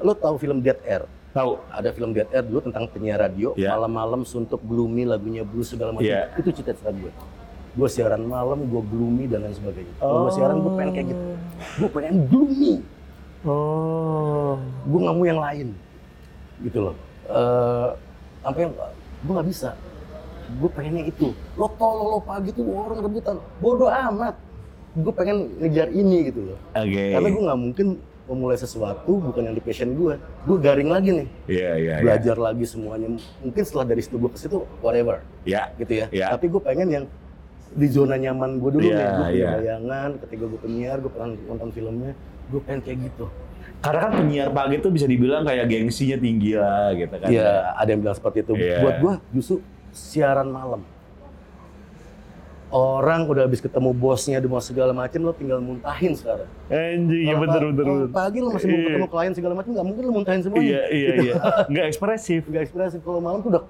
Lo tahu film Dead Air? Tahu. Ada film Dead Air dulu tentang penyiar radio, Ya. malam-malam suntuk gloomy lagunya blues segala macam. Ya. Itu cita-cita gue. Gue siaran malam, gue gloomy dan lain sebagainya. Kalau gue siaran gue pengen kayak gitu. Gue pengen gloomy. Oh. gue nggak mau yang lain gitu loh Eh, sampai gue nggak bisa gue pengennya itu lo tolol lo pagi tuh orang rebutan bodoh amat gue pengen ngejar ini gitu loh Oke. karena gue nggak mungkin memulai sesuatu bukan yang di passion gue gue garing lagi nih Iya, iya, iya. belajar lagi semuanya mungkin setelah dari situ gue ke situ whatever Ya. gitu ya Ya. tapi gue pengen yang di zona nyaman gue dulu Iya, nih gue punya iya. bayangan ketika gue penyiar gue pernah nonton filmnya gue pengen kayak gitu Karena kan penyiar pagi itu bisa dibilang kayak gengsinya tinggi lah gitu kan. Iya, ada yang bilang seperti itu. Iya. Buat gua justru siaran malam. Orang udah habis ketemu bosnya, di segala macam, lo tinggal muntahin sekarang. Anjing, Kalau bener bener. kalau. Pagi lo masih mau Iya. ketemu klien segala macam, nggak mungkin lo muntahin semuanya. Iya, iya, iya. Nggak ekspresif. Gak ekspresif. Kalau malam tuh udah,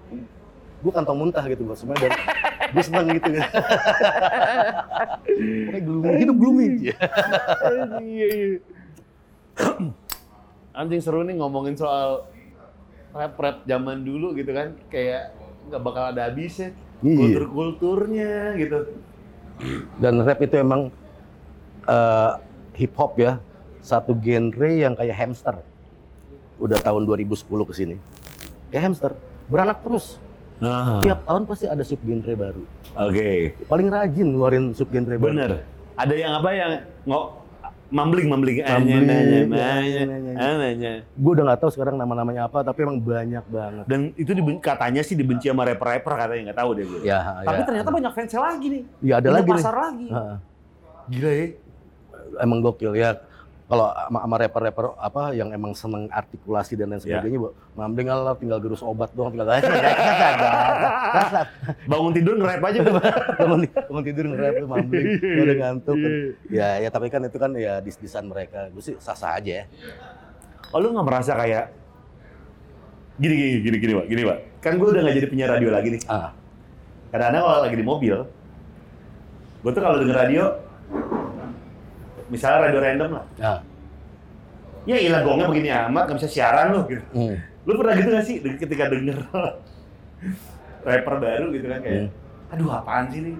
gua kantong muntah gitu semuanya dan *laughs* gue senang gitu. *laughs* Pokoknya gloomy, hidup gloomy. *laughs* Iya, iya. *clears throat* Anjing seru nih ngomongin soal rap-rap zaman dulu gitu kan. Kayak nggak bakal ada habisnya. Iya. Kultur-kulturnya gitu. Dan rap itu emang eh, hip hop ya, satu genre yang kayak hamster. Udah tahun 2010 ke sini. Kayak hamster, beranak terus. Ah. Tiap tahun pasti ada sub genre baru. Oke. Paling rajin ngeluarin sub genre baru. Bener. Ada yang apa yang nggak mambling mambling Mambling, nanya ya, nanya nanya. nanya Gue udah nggak tahu sekarang nama-namanya apa, tapi emang banyak banget. dan itu diben- katanya sih dibenci sama rapper-rapper katanya nggak tahu deh gue. Ya, Tapi ya. ternyata banyak fansnya lagi nih. ya ada Punya lagi nih. pasar lagi. Heeh. Gila ya. emang gokil ya kalau sama, sama rapper-rapper apa yang emang seneng artikulasi dan lain Ya. sebagainya, bu, mambling lah tinggal gerus obat doang, tinggal *laughs* Bangun tidur nge-rap aja. Bu. *laughs* bangun, bangun tidur nge-rap *laughs* tuh mambling, Iya. udah ngantuk. kan. Ya, ya tapi kan itu kan ya dis-disan mereka, gue sih sah-sah aja ya. Oh lu nggak merasa kayak gini gini gini gini pak gini pak kan gue udah nggak jadi penyiar radio lagi nih Ah, kadang-kadang kalau lagi di mobil gue tuh kalau denger radio misalnya radio random lah nah, ya ilah gongnya begini amat nggak bisa siaran lu gitu hmm. lu pernah gitu gak sih ketika denger *laughs* rapper baru gitu kan kayak aduh apaan sih nih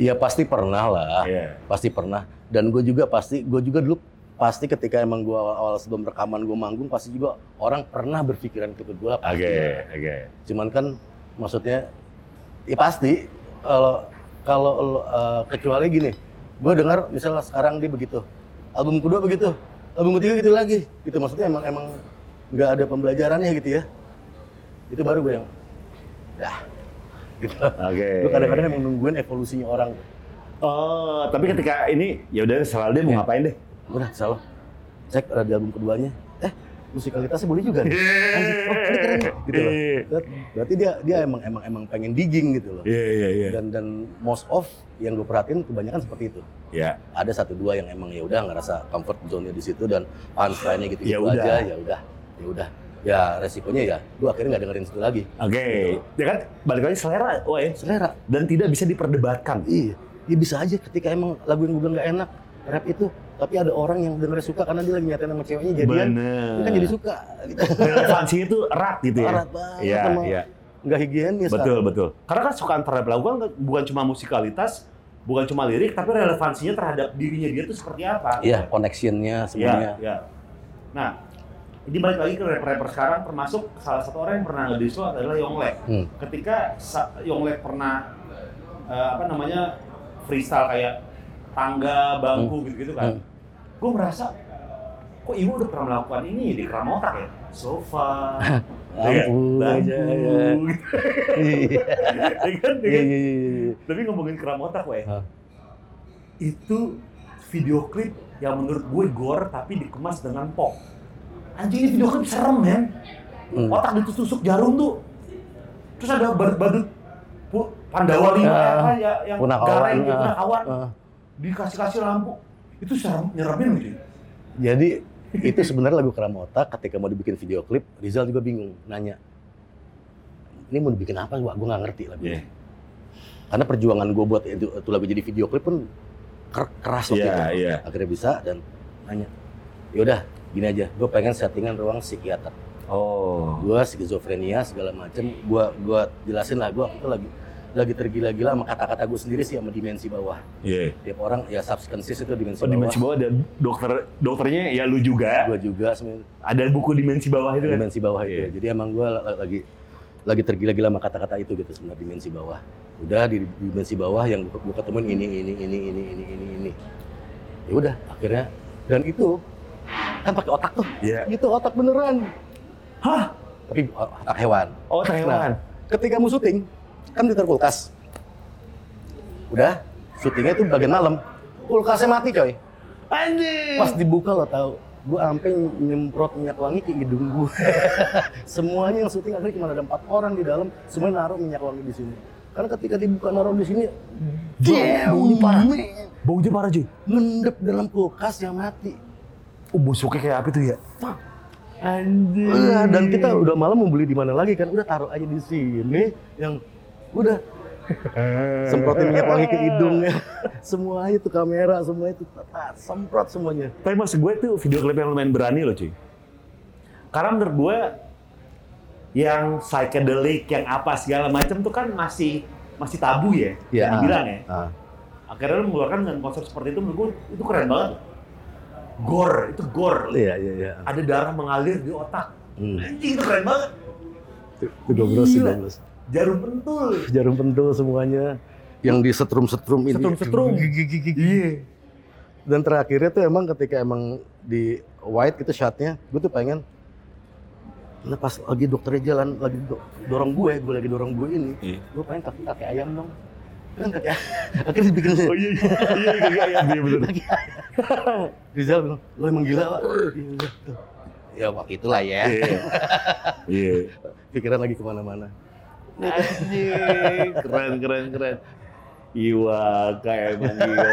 Iya pasti pernah lah, Iya. pasti pernah. Dan gue juga pasti, gue juga dulu pasti ketika emang gue awal sebelum rekaman gue manggung pasti juga orang pernah berpikiran ke gue. oke oke Cuman kan maksudnya ya pasti kalau kalau eh, kecuali gini, gue dengar misalnya sekarang dia begitu, album kedua begitu, album ketiga gitu lagi, gitu maksudnya emang emang nggak ada pembelajarannya gitu ya. Itu baru gue yang, dah, gitu. oke Gue kadang-kadang emang nungguin evolusinya orang. oh tapi ketika ini ya udah selalu dia mau Iya. ngapain deh Udah, salah. Cek ada album keduanya. Musikalitasnya boleh juga nih. Anjir, oh, ini keren gitu loh. Ber- Berarti dia dia emang emang emang pengen digging gitu loh. iya iya iya Dan dan most of yang gue perhatiin kebanyakan seperti itu. ya Ada satu dua yang emang ya udah ngerasa comfort zone-nya di situ dan punchline-nya gitu, Ya gitu udah. aja, ya udah. Ya udah. Ya resikonya ya, gue akhirnya nggak dengerin situ lagi. Oke, ya kan balik lagi selera, woy. Selera. Dan tidak bisa diperdebatkan. Iya. Ya bisa aja ketika emang lagu yang gue bilang nggak enak, rap itu, tapi ada orang yang dengernya suka karena dia lagi nyatain sama ceweknya jadian, Bener. dia kan jadi suka. Gitu. Relevansinya itu erat gitu ya. Erat banget Iya, sama- iya. nggak higienis Betul, kan? betul. Karena kan suka antara lagu kan bukan cuma musikalitas, bukan cuma lirik, tapi relevansinya terhadap dirinya dia tuh seperti apa. Iya, connectionnya Iya, semuanya. iya. Nah, ini balik lagi ke rapper-rapper sekarang, termasuk salah satu orang yang pernah ngedis lo adalah Yonglek. Hmm. Ketika Yonglek pernah eh, apa namanya freestyle kayak tangga, bangku gitu-gitu kan, Hmm. Gue merasa kok ibu udah pernah melakukan ini di ya, sofa, *laughs* bangku, aja, ya. *laughs* Iya, iya. Tapi ngomongin Kramotak, weh, Hah. itu video klip yang menurut gue gore tapi dikemas dengan pop. Anjing ini video klip serem men. Hmm. Otak ditusuk jarum tuh. Terus ada pu- Pandawa lima apa ya yang punakawan, gareng gitu, ah, punakawan. ah. Dikasih-kasih lampu. Itu serem, nyeremin gitu. Jadi itu sebenarnya lagu Kramota ketika mau dibikin video klip, Rizal juga bingung nanya. Ini mau dibikin apa? Wah, gue nggak ngerti lagu Iya. Karena perjuangan gue buat itu, itu lagu jadi video klip pun ker- keras waktu Iya, itu. iya. Akhirnya bisa dan nanya. Yaudah, gini aja. Gue pengen settingan ruang psikiater. Oh. Gue skizofrenia segala macem. Gue gua jelasin lah. Gue itu lagi lagi tergila-gila sama kata-kata gue sendiri sih sama dimensi bawah. Iya. Tiap orang ya subconscious itu dimensi Oh, dimensi bawah. bawah dan dokter dokternya ya lu juga. Gue juga sebenarnya Ada buku dimensi bawah itu kan. dimensi bawah itu. Iya. Jadi emang gue lagi lagi tergila-gila sama kata-kata itu gitu sebenarnya dimensi bawah. Udah di dimensi bawah yang gue ketemuin ini ini ini ini ini ini ini. Ya udah akhirnya dan itu kan pakai otak tuh. Iya. Itu otak beneran. Hah? Tapi otak hewan. Oh, hewan. Ketika mau syuting kan ditaruh kulkas. Udah syutingnya itu bagian malam. Kulkasnya mati coy. Anjing. Pas dibuka lo tau, gue sampai nyemprot minyak wangi ke hidung gue. *laughs* Semuanya yang syuting akhirnya cuma ada empat orang di dalam, semuanya naruh minyak wangi di sini. Karena ketika dibuka naruh di sini, Baunya parah. Baunya parah cuy. ngendep dalam kulkas yang mati. Oh, busuknya kayak apa tuh ya? Anjing. Iya, dan kita udah malam mau beli di mana lagi kan? Udah taruh aja di sini, yang udah *laughs* semprotin *laughs* minyak wangi ke hidungnya. *laughs* semuanya itu kamera, semua itu tata, semprot semuanya. Tapi maksud gue tuh video klip yang lumayan berani loh cuy. Karena menurut gue yang psychedelic, yang apa segala macam tuh kan masih masih tabu ya, yang dibilang ya. Ah. Akhirnya lu mengeluarkan dengan konsep seperti itu menurut gue itu keren banget. Gore, itu gore. Iya, iya, iya. Ada darah mengalir di otak. Hmm. Anjing itu keren banget. Itu goblos sih, Gila. Jarum pentul. Jarum pentul semuanya. Yang di setrum-setrum ini. Setrum-setrum. Iya. Dan terakhirnya tuh emang ketika emang di white gitu shotnya, gue tuh pengen Nah pas lagi dokternya jalan, lagi do- dorong gue, gue lagi dorong gue ini, Iya. gue pengen kaki kaki ayam dong. Kan kaki *laughs* akhirnya dibikin Oh iya, iya, iya, iya, iya, iya, bener. kaki ayam. *laughs* Rizal bilang, lo emang gila pak? Iya. Ya waktu itulah ya. Iya. *laughs* Iya. Pikiran lagi ke mana-mana. Anjing, keren, keren, keren. Iwa, kayak emang gila.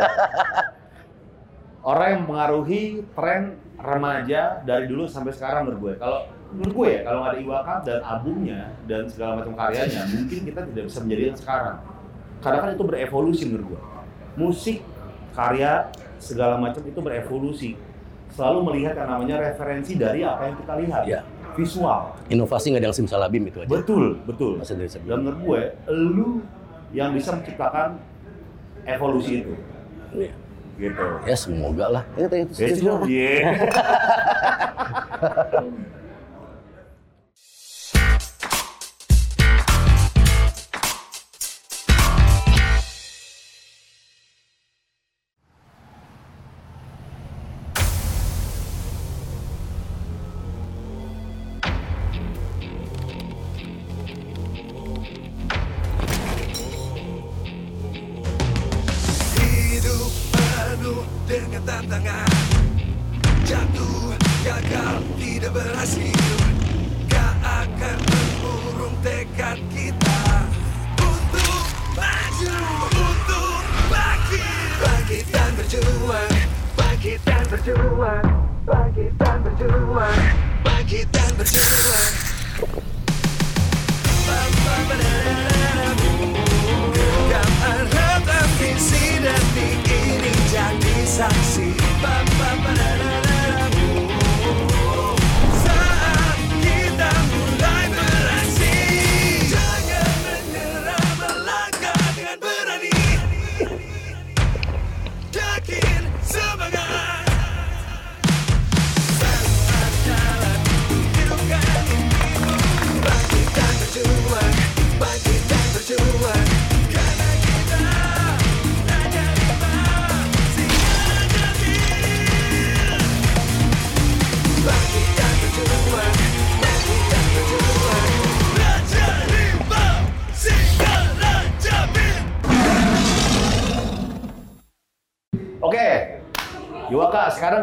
Orang yang mempengaruhi tren remaja dari dulu sampai sekarang menurut gue. Kalau menurut gue ya, kalau nggak ada Iwaka dan albumnya dan segala macam karyanya, mungkin kita tidak bisa menjadi yang sekarang. Karena kan itu berevolusi menurut gue. Musik, karya, segala macam itu berevolusi. Selalu melihat yang namanya referensi dari apa yang kita lihat. Iya. Visual. Inovasi nggak ada yang simsalabim itu aja. Betul, betul. Masih dari Dan sebelum. menurut gue, lu yang bisa menciptakan evolusi itu. Iya. Gitu. Ya semoga lah. Ya, itu, Ya, itu, itu.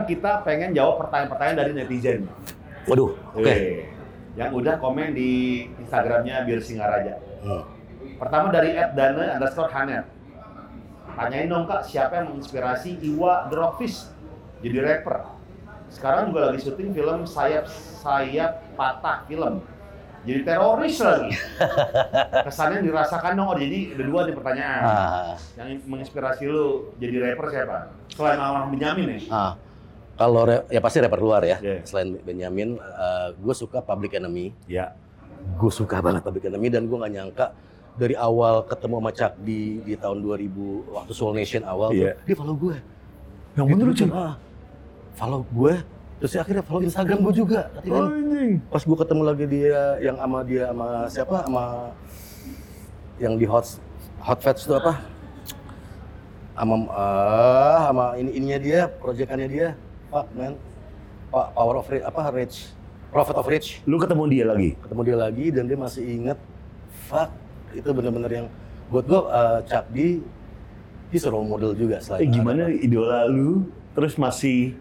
Sekarang kita pengen jawab pertanyaan-pertanyaan dari netizen. Waduh, oke. Weh, Yang udah komen di Instagramnya Bir Singaraja. Hmm. Pertama dari @dana underscore hanet. Tanyain dong kak, siapa yang menginspirasi Iwa The Rockfish jadi rapper? Sekarang juga lagi syuting film Sayap Sayap Patah film. Jadi teroris lagi. *laughs* Kesannya dirasakan dong. Oh, jadi ada dua nih pertanyaan. Ah, Yang menginspirasi lu jadi rapper siapa? Selain Almarhum Benyamin nih. ah. Kalau re- ya pasti rapper luar ya. Iya. Selain Benjamin, gue suka Public Enemy. Ya. gue suka banget Public Enemy dan gue nggak nyangka dari awal ketemu sama Chuck di di tahun 2000 waktu Soul Nation awal Iya. tuh, dia follow gue. Yang Gitu, Cun. Ah, follow gue, terus dia akhirnya follow Instagram gue juga. Tapi kan anjing. pas gue ketemu lagi dia yang sama dia sama siapa sama yang di hot hot fats itu apa? Sama ah sama ini ininya dia, proyekannya dia. Fuck man. Pak Power of Rich, apa Rich? Prophet of Rich Lu ketemu dia lagi? ketemu dia lagi dan dia masih inget fuck itu bener-bener yang buat gua uh, Chuck D he's a role model juga Eh selain gimana ada- idola lu terus masih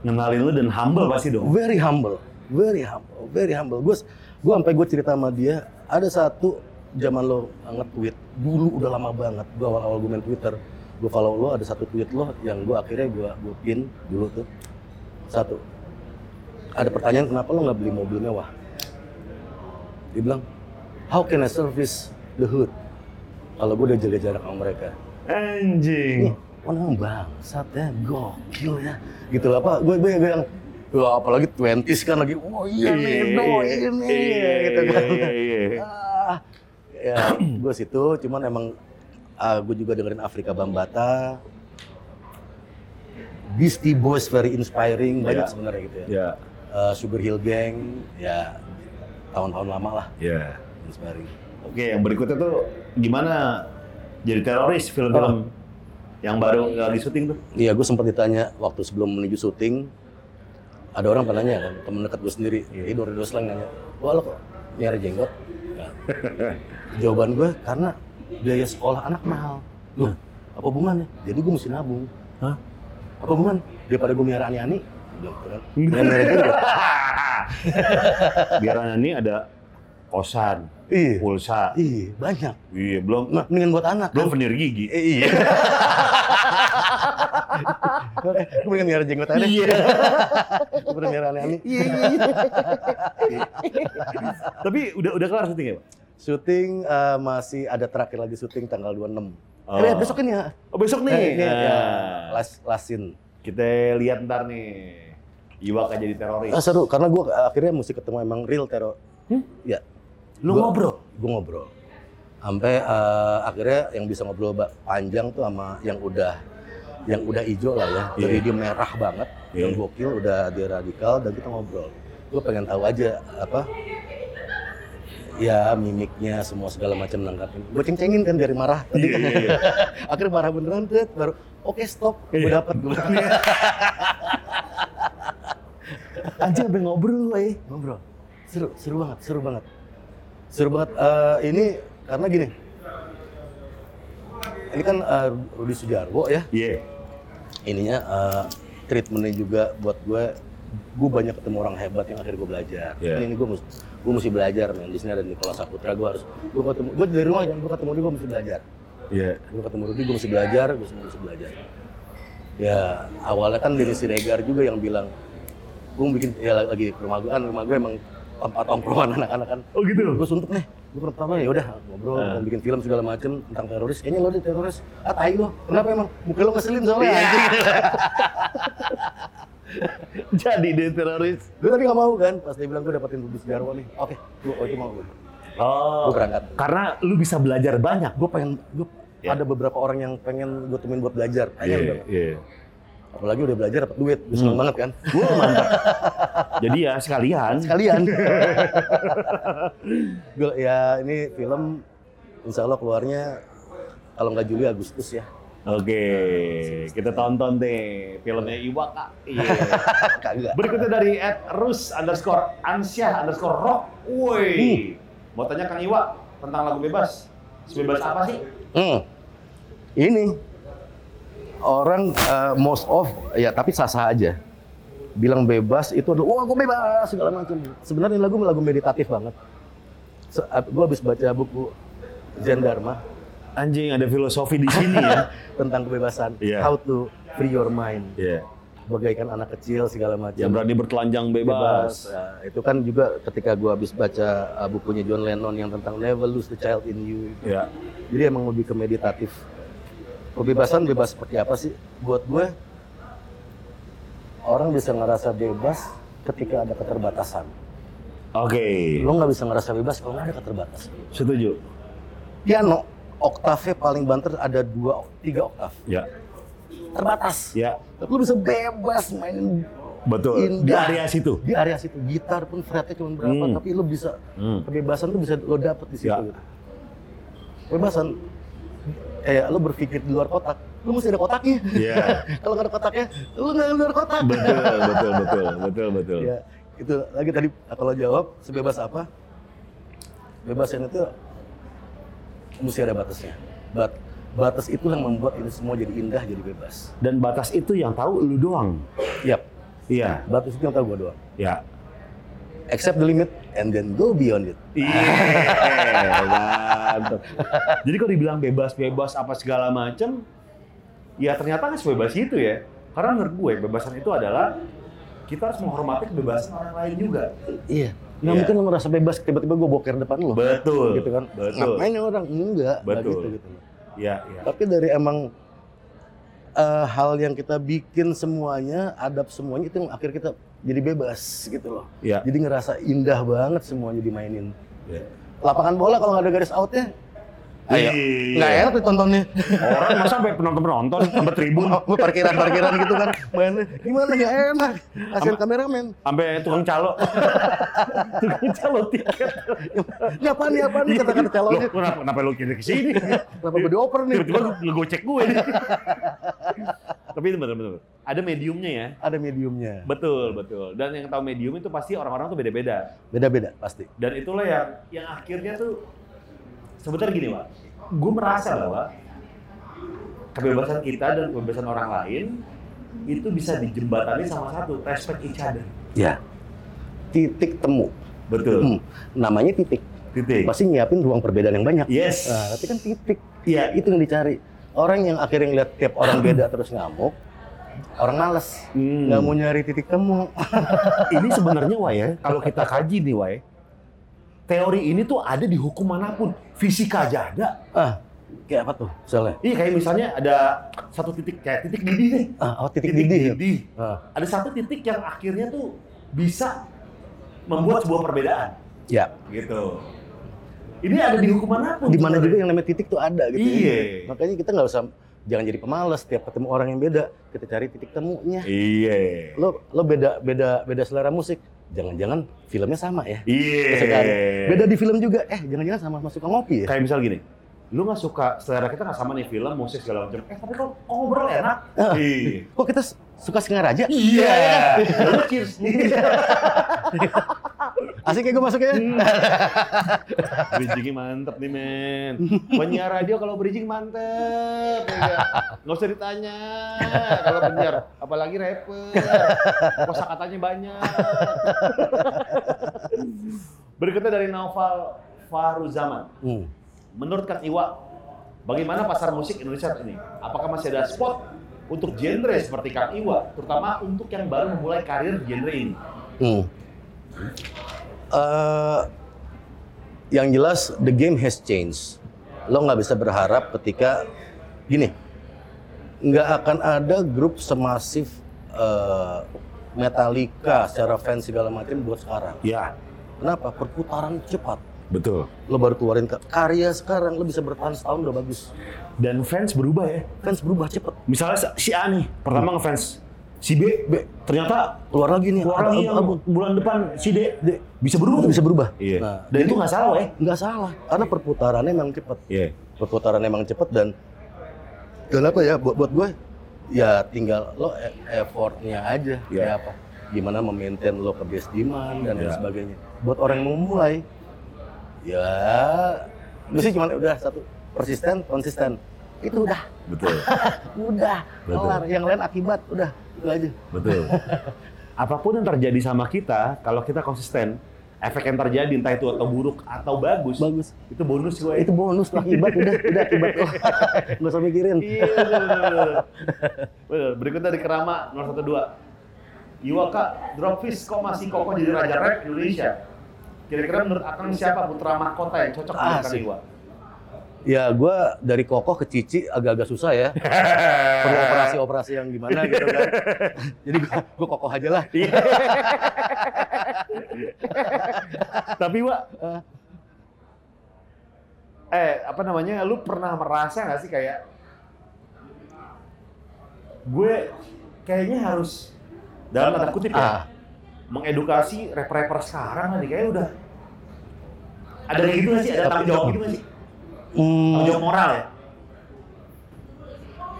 ngenalin lu dan humble pasti dong? very humble very humble very humble gue gue sampai gue cerita sama dia ada satu zaman lo nge-tweet dulu udah lama banget gue awal-awal gue main Twitter gue follow lo ada satu tweet lo yang gue akhirnya gue gue pin dulu tuh satu ada pertanyaan kenapa lo nggak beli mobil mewah dia bilang how can I service the hood kalau gue udah jaga jarak sama mereka Anjing. Nih, orang bangsat ya, gokil ya. Gitu lah, apa? Gue gue bilang, Wah, apalagi 20s kan lagi, oh iya nih, no, ini, gitu kan. Iya, iya. Ah, ya, gue situ, cuman emang gue juga dengerin Afrika Bambata, Beastie Boys very inspiring, banyak Ya. sebenarnya gitu ya. Ya, Eh, Sugar Hill Gang, ya tahun-tahun lama lah, ya. inspiring. Oke, yang berikutnya tuh gimana jadi teroris film-film yang baru lagi syuting tuh? Iya, gue sempat ditanya waktu sebelum menuju syuting, ada orang pernah nanya kan, temen dekat gue sendiri, ini Dori Doslang nanya, wah lo kok nyari jenggot? Ya. *laughs* Jawaban gue, karena biaya sekolah anak mahal. Loh, apa hubungannya? Jadi gue mesti nabung. Hah? Apa hubungan? Daripada gue miara ani-ani. Mendingan. Biar ini ada kosan, Iya, pulsa, iya, banyak. iya belum Nah, mendingan buat anak belum kan? veneer gigi. Eh, iya. Eh, gue mendingan miara jenggot aja. Iya. Gue miara ani-ani. Iya, Tapi udah udah kelar syuting ya, Pak? Syuting eh, masih ada terakhir lagi syuting tanggal 26. Oh. Eh, besok ini ya. Oh, besok nih. Eh, ini ya, Nah, last last scene. Kita lihat ntar nih. Iwak jadi teroris. Ah, seru karena gue akhirnya mesti ketemu emang real teror. Ya. Lu Gua- ngobrol? Gue ngobrol. Sampai eh, akhirnya yang bisa ngobrol panjang tuh sama yang udah yang udah hijau lah ya. Dari Iya. dia merah banget, yang Iya. gokil udah dia radikal dan kita ngobrol. Gue pengen tahu aja apa ya mimiknya semua segala macam nanggapin. Gue ceng-cengin kan dari marah tadi. Iya, iya, iya. *laughs* Akhirnya marah beneran tuh baru oke stop gue Iya. dapet gue *laughs* Anjir sampai ngobrol, eh. ngobrol seru seru banget seru banget seru banget Eh, ini karena gini ini kan eh, Rudi Sujarwo ya Iya. ininya eh, treatmentnya juga buat gue gue banyak ketemu orang hebat yang akhirnya gue belajar. Iya. ini, gue mesti gue mesti belajar men. Di sini ada Nikola Saputra gue harus gue ketemu gue dari rumah yang gue ketemu dia gue mesti belajar. Iya. gue ketemu Rudi gue mesti belajar gue mesti belajar. Ya awalnya kan dari Siregar juga yang bilang gue bikin ya lagi rumah gue kan rumah gue emang tempat tongkrongan anak-anak kan. Oh gitu. gue suntuk nih gue pertama ya udah ngobrol dan bikin film segala macem tentang teroris. Kayaknya lo di teroris. Ah tai lo. Kenapa emang? Muka lo ngeselin soalnya Iya. *laughs* *laughs* Jadi dia teroris. gue tapi gak mau kan pas dia bilang gue dapetin Rudi Sudarwo nih oke gue oh, itu mau gue Oh. Gua berangkat. Karena lu bisa belajar banyak. gue pengen gue Ya. ada beberapa orang yang pengen gue temuin buat belajar Iya, banget. iya. apalagi udah belajar dapet duit gue seneng Hmm. banget kan *laughs* Wah, mantap. Jadi ya sekalian. sekalian *laughs* gue ya ini film insya Allah keluarnya kalau nggak Juli Agustus ya Oke, kita tonton deh filmnya Iwa kak. *laughs* Iya. kagak Berikutnya dari Ed Rus underscore Ansyah underscore Rock. Woi, mau tanya Kang Iwa tentang lagu bebas. Sebebas apa sih? Hmm. Ini orang eh, most of ya tapi sah-sah aja. Bilang bebas itu adalah wah gue bebas segala macam. Sebenarnya lagu lagu meditatif banget. Se- gue habis baca buku Zen Dharma Anjing ada filosofi di sini ya. *laughs* tentang kebebasan, Iya. how to free your mind, Iya. bagaikan anak kecil segala macam. Yang berani bertelanjang bebas. Ya, itu kan juga ketika gue habis baca uh, bukunya John Lennon yang tentang Never Lose the Child in You. Ya. Jadi emang lebih ke meditatif. Kebebasan bebas seperti apa sih? Buat gue, orang bisa ngerasa bebas ketika ada keterbatasan. Oke. Lo nggak bisa ngerasa bebas kalau nggak ada keterbatasan. Setuju. Piano, oktavnya paling banter ada dua, tiga oktav. Ya. Terbatas. Ya. Tapi lo bisa bebas main Betul. Indah. Di area situ. di area situ. Gitar pun fretnya cuma berapa, Hmm. tapi lo bisa Hmm. kebebasan tuh bisa lo dapet di situ. Ya. gitu. Kebebasan, kayak lo berpikir di luar kotak, lo mesti ada kotaknya. Iya. *laughs* Kalau nggak ada kotaknya, lo nggak di luar kotak. Betul, *laughs* betul, betul, betul, betul. Ya, itu lagi tadi kalau jawab sebebas apa? Bebasan itu mesti ada batasnya. Bat, batas itu yang membuat ini semua jadi indah, jadi bebas. Dan batas itu yang tahu lu doang. Yap, Iya. batas itu yang tahu gua doang. Ya. Accept the limit and then go beyond it. Iya, *laughs* mantap. Jadi kalau dibilang bebas-bebas apa segala macem, ya ternyata nggak sebebas itu ya. Karena menurut gue, kebebasan itu adalah kita harus menghormati kebebasan orang lain juga. Iya. Nggak Iya. mungkin lo ngerasa bebas tiba-tiba gue boker depan lo. Betul. Gitu kan. Betul. Ngapain ya orang? Enggak. nggak Betul. gitu, gitu. Iya, iya. Tapi dari emang eh, hal yang kita bikin semuanya, adab semuanya itu yang akhir kita jadi bebas gitu loh. Iya. Jadi ngerasa indah banget semuanya dimainin. Iya. Lapangan bola kalau nggak ada garis outnya, ayo Iya. nggak enak ditontonnya. Orang masa sampai penonton-penonton sampai tribun, *laughs* Oh, parkiran-parkiran gitu kan mainnya gimana nggak enak kasihan kameramen sampai tukang calo. *laughs* tukang calo tiket. ini apaan nih apaan nih kata-kata Loh, calonnya kenapa, kenapa lu kiri ke sini? kenapa gue dioper nih Tiba-tiba ngegocek gue. *laughs* Tapi itu betul-betul. Ada mediumnya ya. ada mediumnya Betul, betul. Dan yang tahu medium itu pasti orang-orang tuh beda-beda. beda-beda pasti Dan itulah yang yang akhirnya tuh sebenarnya gini, Pak. Gue merasa bahwa kebebasan kita dan kebebasan orang lain itu bisa dijembatani sama satu, respect each other. ya titik temu Betul. Hmm, namanya titik Titik. pasti nyiapin ruang perbedaan yang banyak Yes. nah, tapi kan titik Iya. itu yang dicari orang yang akhirnya ngeliat tiap orang *clears throat* beda terus ngamuk orang males Hmm. nggak mau nyari titik temu *laughs* ini sebenarnya Wai ya, kalau kita kaji nih Wai, teori ini tuh ada di hukum mana pun. Fisika aja ada. ah kayak apa tuh misalnya Iya kayak misalnya ada satu titik kayak titik didih nih. ah, oh titik, didih ya? Ah, Ada satu titik yang akhirnya tuh bisa membuat sebuah perbedaan ya gitu. Ini ada di hukum mana pun. di mana juga yang namanya titik tuh ada gitu Iya. ya. Makanya kita nggak usah jangan jadi pemalas tiap ketemu orang yang beda, kita cari titik temunya. Iya. Lo lo beda beda beda selera musik, jangan-jangan filmnya sama ya. Iya. Beda di film juga, eh jangan-jangan sama sama suka ngopi ya. Kayak misal gini, lu nggak suka selera kita nggak sama nih film, musik segala macam. Eh tapi kok ngobrol enak. Ah. Iya. Kok kita suka Singaraja? Iya. Lu cheers. *laughs* *laughs* Asik ya gue masuknya. Hmm. Bridgingnya mantep nih men. Penyiar radio kalau bridging mantep. Ya. Nggak usah ditanya. Kalau penyiar, apalagi rapper. Kosa katanya banyak. Berikutnya dari Naufal Fahruzaman. Hmm. Menurut Kang Iwa, bagaimana pasar musik Indonesia saat ini? Apakah masih ada spot untuk genre seperti Kang Iwa, terutama untuk yang baru memulai karir genre ini? Hmm. Eh, yang jelas the game has changed. Lo nggak bisa berharap ketika gini, nggak akan ada grup semasif eh, Metallica secara fans segala macam buat sekarang. Ya, Kenapa? Perputaran cepat. Betul. Lo baru keluarin ka- karya sekarang, lo bisa bertahan setahun udah bagus. Dan fans berubah ya. Fans berubah cepet. Misalnya si A nih, pertama ngefans. Si B, B, ternyata keluar lagi nih. keluar lagi yang bulan depan si D, D. bisa berubah. Bisa berubah. Iya. Nah, Dan itu nggak salah ya. nggak salah, karena perputarannya emang cepet. Iya. perputaran emang cepet dan dan apa ya buat buat gue ya tinggal lo e- effortnya aja Iya. kayak apa gimana memaintain lo ke base demand dan lain Iya. sebagainya buat orang yang mau mulai ya gue sih cuma udah satu persisten konsisten itu udah Betul. *laughs* udah Betul. kelar yang lain akibat udah itu aja Betul. *laughs* Apa pun yang terjadi sama kita, kalau kita konsisten, efek yang terjadi entah itu atau buruk atau bagus, bagus itu bonus gue. itu bonus lah akibat udah udah akibat *laughs* nggak usah mikirin Iya. Berikutnya dari Kerama 012. Iwaka, Dropfish kok masih kokoh jadi raja rap Indonesia? Kira-kira menurut Akang siapa putra mahkota yang cocok dengan Kang. Iwa? ya gue dari kokoh ke cici agak-agak susah ya perlu *laughs* operasi-operasi yang gimana gitu kan. *laughs* Jadi gua kokoh aja lah. Iya. *laughs* Tapi Wak, eh apa namanya, lu pernah merasa nggak sih kayak gue kayaknya harus dalam tanda kutip ya, Ah. mengedukasi rapper-rapper sekarang nih kayaknya udah ada kayak gitu nggak sih? Ada tanggung jawab gitu nggak sih? Tanggung Hmm, jawab moral ya?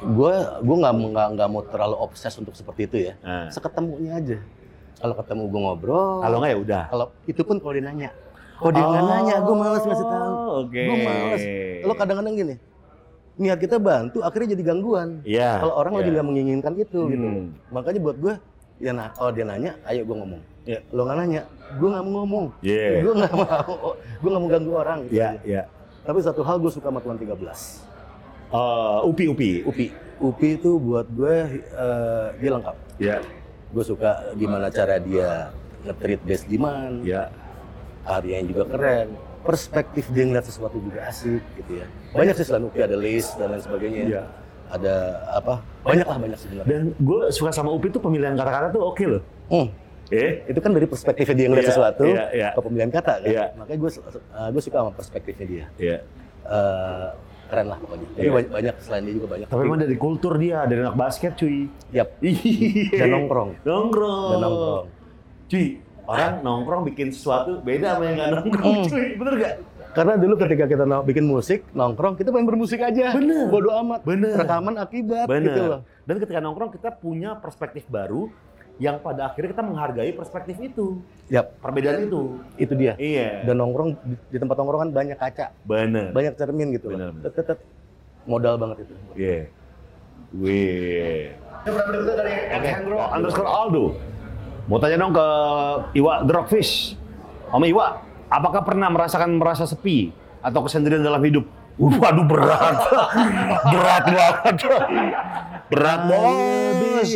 gue gue nggak nggak nggak mau terlalu obses untuk seperti itu ya. Nah, Seketemunya aja. Kalau ketemu gue ngobrol. kalau nggak ya udah. kalau itu pun kalau dia nanya. Kalau dia nggak nanya, gue males ngasih tahu. Oh, Oke. Gue males. Lo kadang-kadang gini, niat kita bantu, akhirnya jadi gangguan. Iya. Kalau orang lagi iya. nggak menginginkan itu, gitu. Hmm. Makanya buat gue, ya nah, kalau dia nanya, ayo gue ngomong. Iya. Lo nggak nanya, gue nggak mau ngomong. Iya. Gue nggak mau, gue nggak mau ganggu orang. Gitu Iya, aja. iya. Tapi satu hal gue suka sama Tuan 13. Eh, upi upi. Upi. Upi itu buat gue eh, dia lengkap. Ya, Gue suka gimana cara dia nge-treat Des Diman, ya. karyanya juga keren. Perspektif dia ngeliat sesuatu juga asik gitu ya. Banyak sih selain Upi ada list dan lain sebagainya. Iya. Ada apa? Banyak lah banyak sebenarnya. Dan gue suka sama Upi tuh pemilihan kata-kata tuh oke loh. Hmm. Eh? Itu kan dari perspektifnya dia ngeliat Iya, sesuatu iya, iya. ke pemilihan kata kan. Iya. Makanya gue gue suka sama perspektifnya dia. Iya. Eh, keren lah pokoknya. Jadi Iya. banyak, banyak selain dia juga banyak. Tapi emang dari kultur dia, dari anak basket cuy. Yap. *laughs* Iya. Dan nongkrong. Nongkrong. Dan nongkrong. Cuy, orang nongkrong bikin sesuatu beda sama yang nggak nongkrong Hmm. cuy. Bener gak? Karena dulu ketika kita bikin musik, nongkrong, kita main bermusik aja. Bener. Bodo amat. Bener. Rekaman akibat Bener. gitu loh. Dan ketika nongkrong kita punya perspektif baru yang pada akhirnya kita menghargai perspektif itu. Yap, Perbedaan itu. itu dia. Iya. Dan nongkrong di, di tempat nongkrong kan banyak kaca, bener. banyak cermin gitu Bener, bener. Tet, tet, tet. Modal banget itu. Iya. Wih. Alejandro Underscore Aldo. Mau tanya dong ke Iwa The Rockfish. Om Iwa, apakah pernah merasakan merasa sepi atau kesendirian dalam hidup? Uh, Waduh *laughs* berat. berat banget. Berat bos.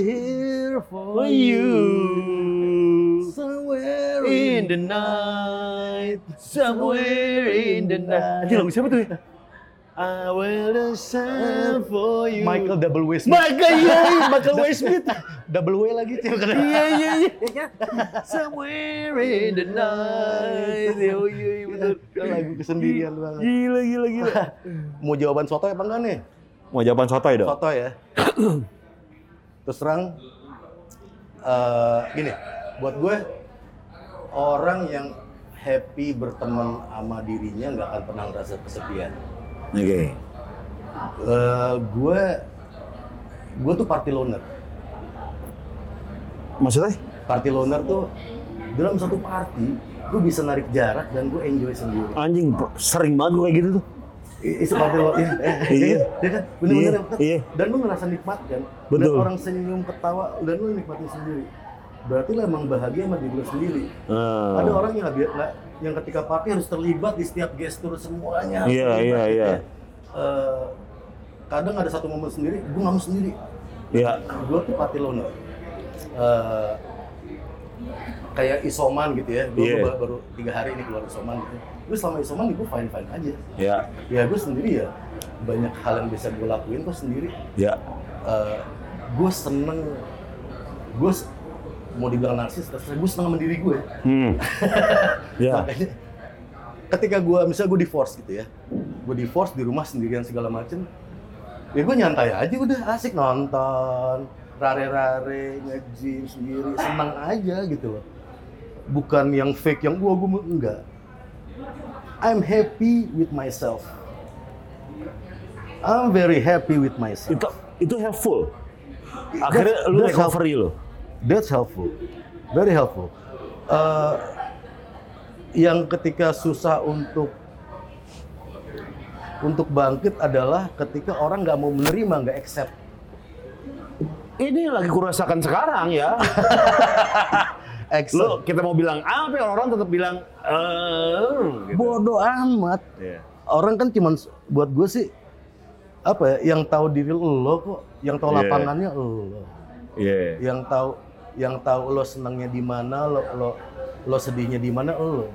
Here For you. somewhere In the night, somewhere in the night. Ini lagu siapa tuh ya? I will send for you. Michael Double W. Smith. Michael, iya, iya, *laughs* Michael Way Smith. Double W lagi cewek kan. Iya, iya, iya. Somewhere in the night. Iya, iya, iya, betul. lagu kesendirian banget. Gila, gila, gila. *laughs* Mau jawaban soto apa enggak nih? Mau jawaban sotoy dong? Soto ya. *clears throat* Terus terang, eh, gini, buat gue orang yang happy berteman sama dirinya nggak akan pernah ngerasa kesepian. Oke. Eh, gue, gue tuh party loner. Maksudnya? Party loner tuh dalam satu party, gue bisa narik jarak dan gue enjoy sendiri. Anjing, sering banget gue kayak gitu tuh. Itu loner, iya, eh, Iya. iya kan, bener-bener Iya, kan? iya. Dan lu ngerasa nikmat kan? Dan Betul. orang senyum, ketawa, dan lu nikmatin sendiri. Berarti lu emang bahagia sama diri lu sendiri. Ah. Ada orang yang nggak yang ketika party harus terlibat di setiap gestur semuanya. Iya, iya, gitu iya. ya. Eh, kadang ada satu momen sendiri, gue mau sendiri. Iya. Gue tuh party loner. Eh, kayak isoman gitu ya. Gue baru, baru tiga hari ini keluar isoman gitu. Gue selama isoman gue fine fine aja. Ya. Ya gue sendiri ya banyak hal yang bisa gue lakuin kok sendiri. Ya. Eh, gue seneng, gue mau dibilang narsis, gue seneng sama diri gue. Hmm. *laughs* ya. Makanya ketika gue misalnya gue divorce gitu ya, gue divorce di rumah sendirian segala macem, ya gue nyantai aja udah asik nonton, rare-rare, nge-gym sendiri, senang aja gitu loh. Bukan yang fake, yang gua gue enggak. I'm happy with myself. I'm very happy with myself. Itu itu helpful. Akhirnya lu that's recovery lo. That's helpful, very helpful. Eh, yang ketika susah untuk untuk bangkit adalah ketika orang nggak mau menerima, nggak accept. Ini lagi kurasakan sekarang ya. *laughs* Lo kita mau bilang apa orang tetap bilang eh gitu. Bodoh amat. Iya. Orang kan cuman buat gue sih apa ya, yang tahu diri lo kok, yang tahu Iya. lapangannya lo, Iya. yang tahu yang tahu lo senangnya di mana, lo lo lo sedihnya di mana lo,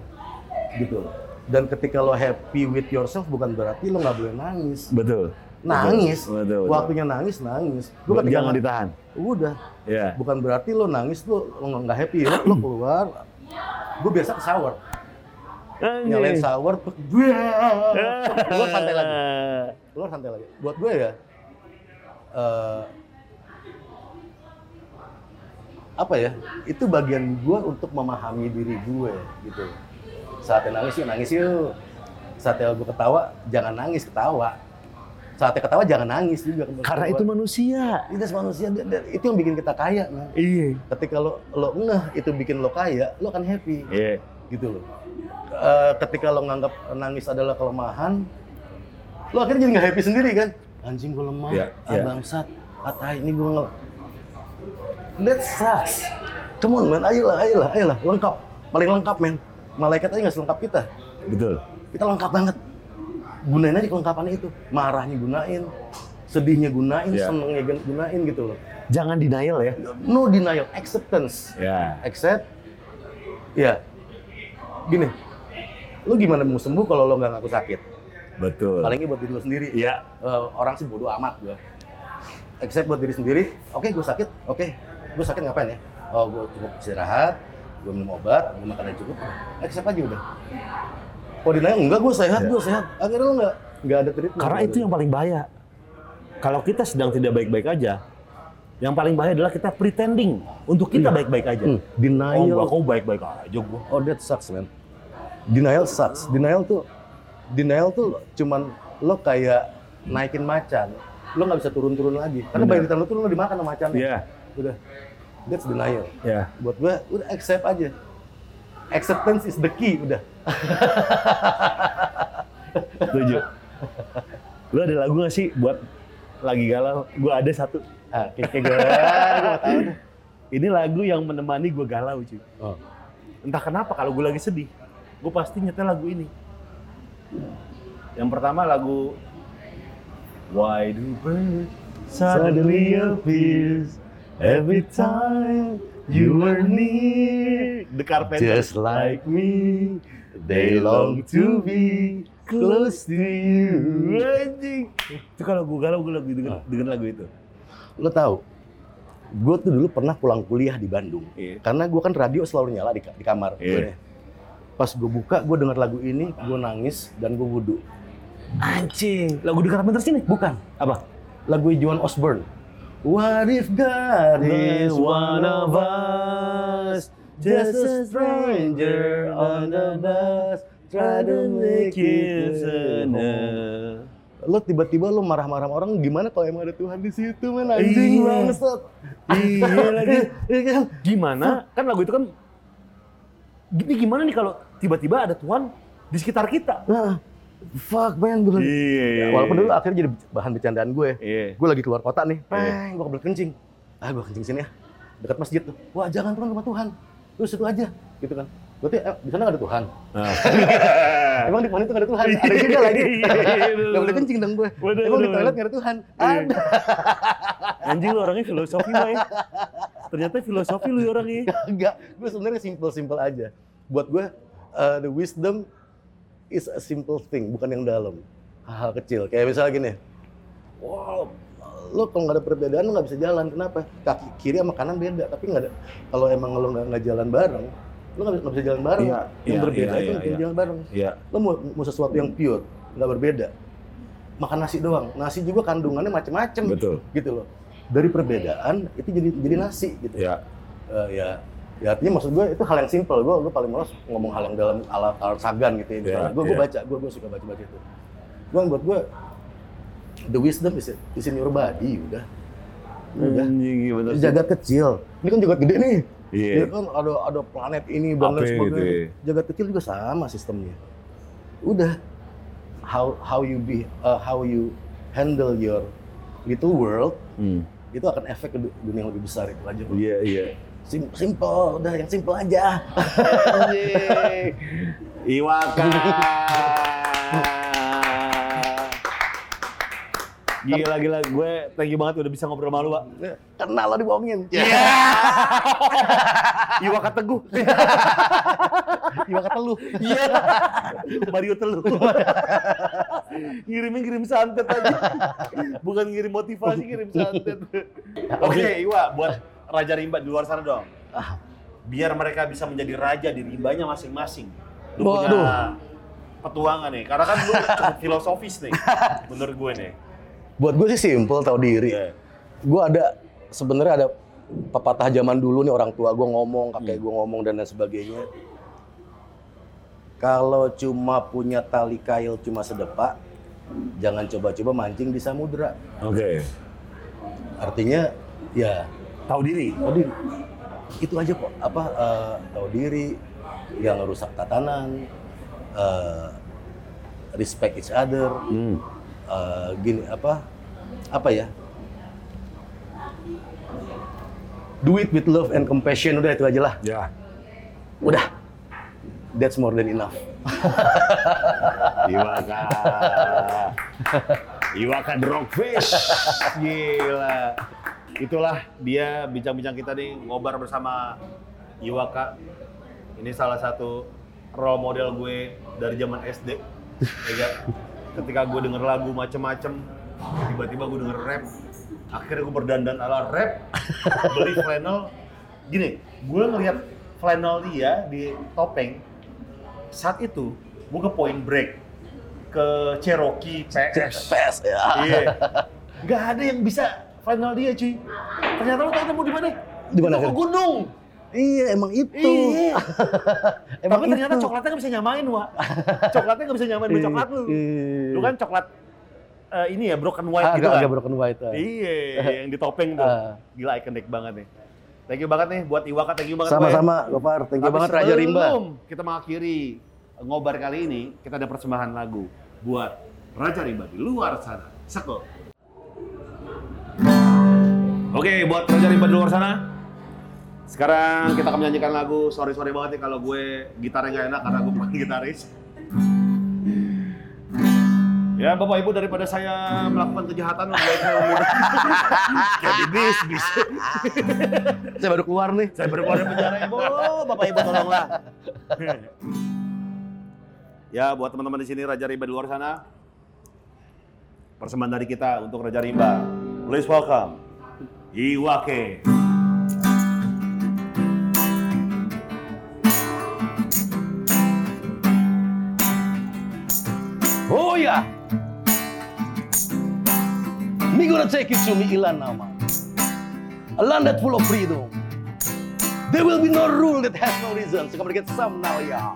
gitu. Dan ketika lo happy with yourself bukan berarti lo nggak boleh nangis. Betul. Nangis. Betul, betul, betul. waktunya nangis nangis. Gua ketika Jangan ditahan. udah. Iya. bukan berarti lo nangis lo nggak happy lo, lo keluar. Gue biasa ke shower. Nyalain shower keluar santai lagi. *laughs* Keluar santai lagi. Buat gue ya eh, apa ya itu bagian gue untuk memahami diri gue gitu. Saatnya nangis yuk nangis yuk. Saatnya gue ketawa jangan nangis ketawa saatnya ketawa jangan nangis juga Karena itu manusia. itu manusia. Itu yang bikin kita kaya. Iya. ketika lo lo ngeh itu bikin lo kaya lo akan happy. Iya. gitu loh. Eh, ketika lo nganggap nangis adalah kelemahan lo akhirnya jadi nggak happy sendiri kan? Anjing gue lemah. Iya, ah iya. bangsat. Ah tai ini gue nggak that sucks come on man. Ayolah ayolah ayolah. Lengkap. Paling lengkap men. Malaikat aja nggak selengkap kita. Betul. kita lengkap banget gunain aja kelengkapannya itu marahnya gunain sedihnya gunain Iya. senengnya gun- gunain gitu loh Jangan denial ya. no denial acceptance Ya. accept ya gini lu gimana mau sembuh kalau lo nggak ngaku sakit Betul. palingnya buat diri lo sendiri Iya. Eh, orang sih bodoh amat gua accept buat diri sendiri oke gue sakit oke gue sakit ngapain ya oh gue cukup istirahat gue minum obat, gue makan yang cukup, accept aja udah. Kalau denial enggak, gue sehat, gue sehat. Akhirnya lo nggak nggak ada treatment. Karena itu yang paling bahaya. Kalau kita sedang tidak baik-baik aja, yang paling bahaya adalah kita pretending untuk kita baik-baik aja. Hmm, Oh, denial. kau baik-baik aja gua. Oh that sucks man. Denial sucks. Denial tuh, denial tuh cuman lo kayak naikin macan. Lo nggak bisa turun-turun lagi. Karena Bener. bayi di tangan lo tuh lo dimakan sama macannya. Iya. Udah. That's denial. Ya. Buat gue, udah accept aja. Acceptance is the key, udah. *laughs* Setuju. Lu ada lagu gak sih buat lagi galau? Gua ada satu. Ah, kayak gue, gue. Ini lagu yang menemani gua galau, cuy. Oh. Entah kenapa kalau gue lagi sedih, gue pasti nyetel lagu ini. Yang pertama lagu Why do birds suddenly appears every time you are near? The Carpenters. Just like me, they long to be close to you. Anjing. Itu kalau gue galau gue lagi denger, denger lagu itu. Lo tahu, gue tuh dulu pernah pulang kuliah di Bandung. Iya. Karena gue kan radio selalu nyala di, di kamar. Iya. Pas gue buka, gue denger lagu ini, gue nangis dan gue wudhu. Anjing. Lagu The Carpenters ini? Bukan, Apa? lagu Joan Osborne. What if God is one of us, just a stranger on the bus, try to make it home. Lo tiba-tiba lo marah-marah orang gimana kalau emang ada Tuhan di situ men anjing Iya. bangsat. Iya lagi. *laughs* Iya kan? Gimana? Kan lagu itu kan gini gimana nih kalau tiba-tiba ada Tuhan di sekitar kita? Nah, fuck man gue lagi. Iya. Walaupun dulu akhirnya jadi bahan bercandaan gue. Iya. Gue lagi keluar kota nih, peng, gue kebelet kencing. Ah, gue kencing sini ya. Dekat masjid tuh. Wah, jangan Tuhan rumah Tuhan. Lu situ aja, gitu kan. Berarti eh, di sana nggak ada Tuhan. Nah. *laughs* Emang di pohon itu nggak ada Tuhan. Ada juga lagi. Iya, Gak boleh kencing dong gue. Bener, Emang di bener. toilet nggak ada Tuhan. Iya. Ada. Anjing lu orangnya filosofi ya. Ternyata filosofi lu orangnya. Enggak. Gue sebenarnya simple-simple aja. Buat gue, uh, the wisdom is a simple thing, bukan yang dalam. Hal-hal kecil. Kayak misalnya gini. Wow, lo kalau nggak ada perbedaan lo nggak bisa jalan. Kenapa? Kaki kiri sama kanan beda. Tapi nggak ada. Kalau emang lo nggak jalan bareng, lo nggak bisa, jalan bareng. Iya, yang iya, berbeda iya, itu bisa iya. jalan bareng. Iya. Lo mau, mau sesuatu yang pure, nggak berbeda. Makan nasi doang. Nasi juga kandungannya macem-macem. Betul. Gitu loh. Dari perbedaan itu jadi jadi nasi gitu. Iya. Eh, ya ya artinya maksud gue itu hal yang simple gue gue paling males ngomong hal yang dalam ala Carl Sagan gitu ya Iya, gue gue iya. baca gue gue suka baca baca itu gue buat gue the wisdom is, is in your body udah udah iya sih. jagat kecil ini kan jagat gede nih Iya. Ya kan ada ada planet ini dan lain gitu sebagainya ya? jagat kecil juga sama sistemnya udah how how you be uh, how you handle your little world Hmm. itu akan efek ke du- dunia yang lebih besar itu aja. Iya, iya. Sim- simple, udah yang simple aja. Anjing. Iwaka. Gila gila gue thank you banget udah bisa ngobrol sama lu, Pak. Kenal lo dibohongin. Iwaka Teguh. Iwa kata lu. Iya. Mario Teluh. Ngirimnya ngirim santet aja. Bukan ngirim motivasi, ngirim santet. Oke, Iwa, buat Raja Rimba di luar sana dong. Biar mereka bisa menjadi raja di rimbanya masing-masing. Lu punya Waduh. petuangan nih. Karena kan lu cukup filosofis nih, *laughs* menurut gue nih. Buat gue sih simple tahu diri. Iya. Gue ada sebenarnya ada pepatah zaman dulu nih orang tua gue ngomong, kakek gue ngomong dan lain sebagainya. Kalau cuma punya tali kail cuma sedepak, jangan coba-coba mancing di samudra. Oke. Artinya ya Tahu diri. tahu diri. Itu aja kok. Apa eh, tahu diri, yang rusak tatanan, eh, respect each other, Hmm. eh, gini apa apa ya? Do it with love and compassion udah itu aja lah. Ya. Udah. That's more than enough. *laughs* Iwaka. *laughs* Iwaka Drogfish. Gila. Itulah dia bincang-bincang kita nih ngobar bersama Iwaka. Ini salah satu role model gue dari zaman SD. Ya kan? Ketika gue denger lagu macem-macem, tiba-tiba gue denger rap. Akhirnya gue berdandan ala rap, beli flannel. Gini, gue ngeliat flannel dia di topeng saat itu gue ke Point Break ke Cherokee PS PS ya. iya nggak ada yang bisa flannel dia cuy ternyata lo tau nemu di mana Di mana, Toko gunung Iya, emang itu. Iya. *laughs* emang Tapi ternyata itu. coklatnya nggak bisa nyamain, Wak. Coklatnya nggak bisa nyamain sama coklat lu. Iya. Lu kan coklat eh, ini ya, broken white Ah, gitu agak, kan? agak broken white. ah. Iya, *laughs* yang di topeng tuh. Ah. Gila ikonik banget nih. Thank you banget nih buat Iwaka, thank you banget. Sama-sama, Gopar. Thank you Tapi banget Raja Rimba. sebelum kita mengakhiri ngobar kali ini, kita ada persembahan lagu buat Raja Rimba di luar sana. Seko. Oke, buat Raja Rimba di luar sana. Sekarang kita akan menyanyikan lagu Sorry Sorry banget nih kalau gue gitarnya nggak enak karena gue bukan gitaris. Ya Bapak Ibu daripada saya melakukan kejahatan lebih baik saya memudar. Jadi *laughs* bisnis. Saya baru keluar nih. Saya baru keluar dari penjara Ibu. Bapak Ibu tolonglah. ya buat teman-teman di sini Raja Rimba di luar sana. Persembahan dari kita untuk Raja Rimba. Please welcome Iwake. Oh yeah. Me gonna take you to Milan now, man. A land that's full of freedom. There will be no rule that has no reason. So come and get some now, yeah.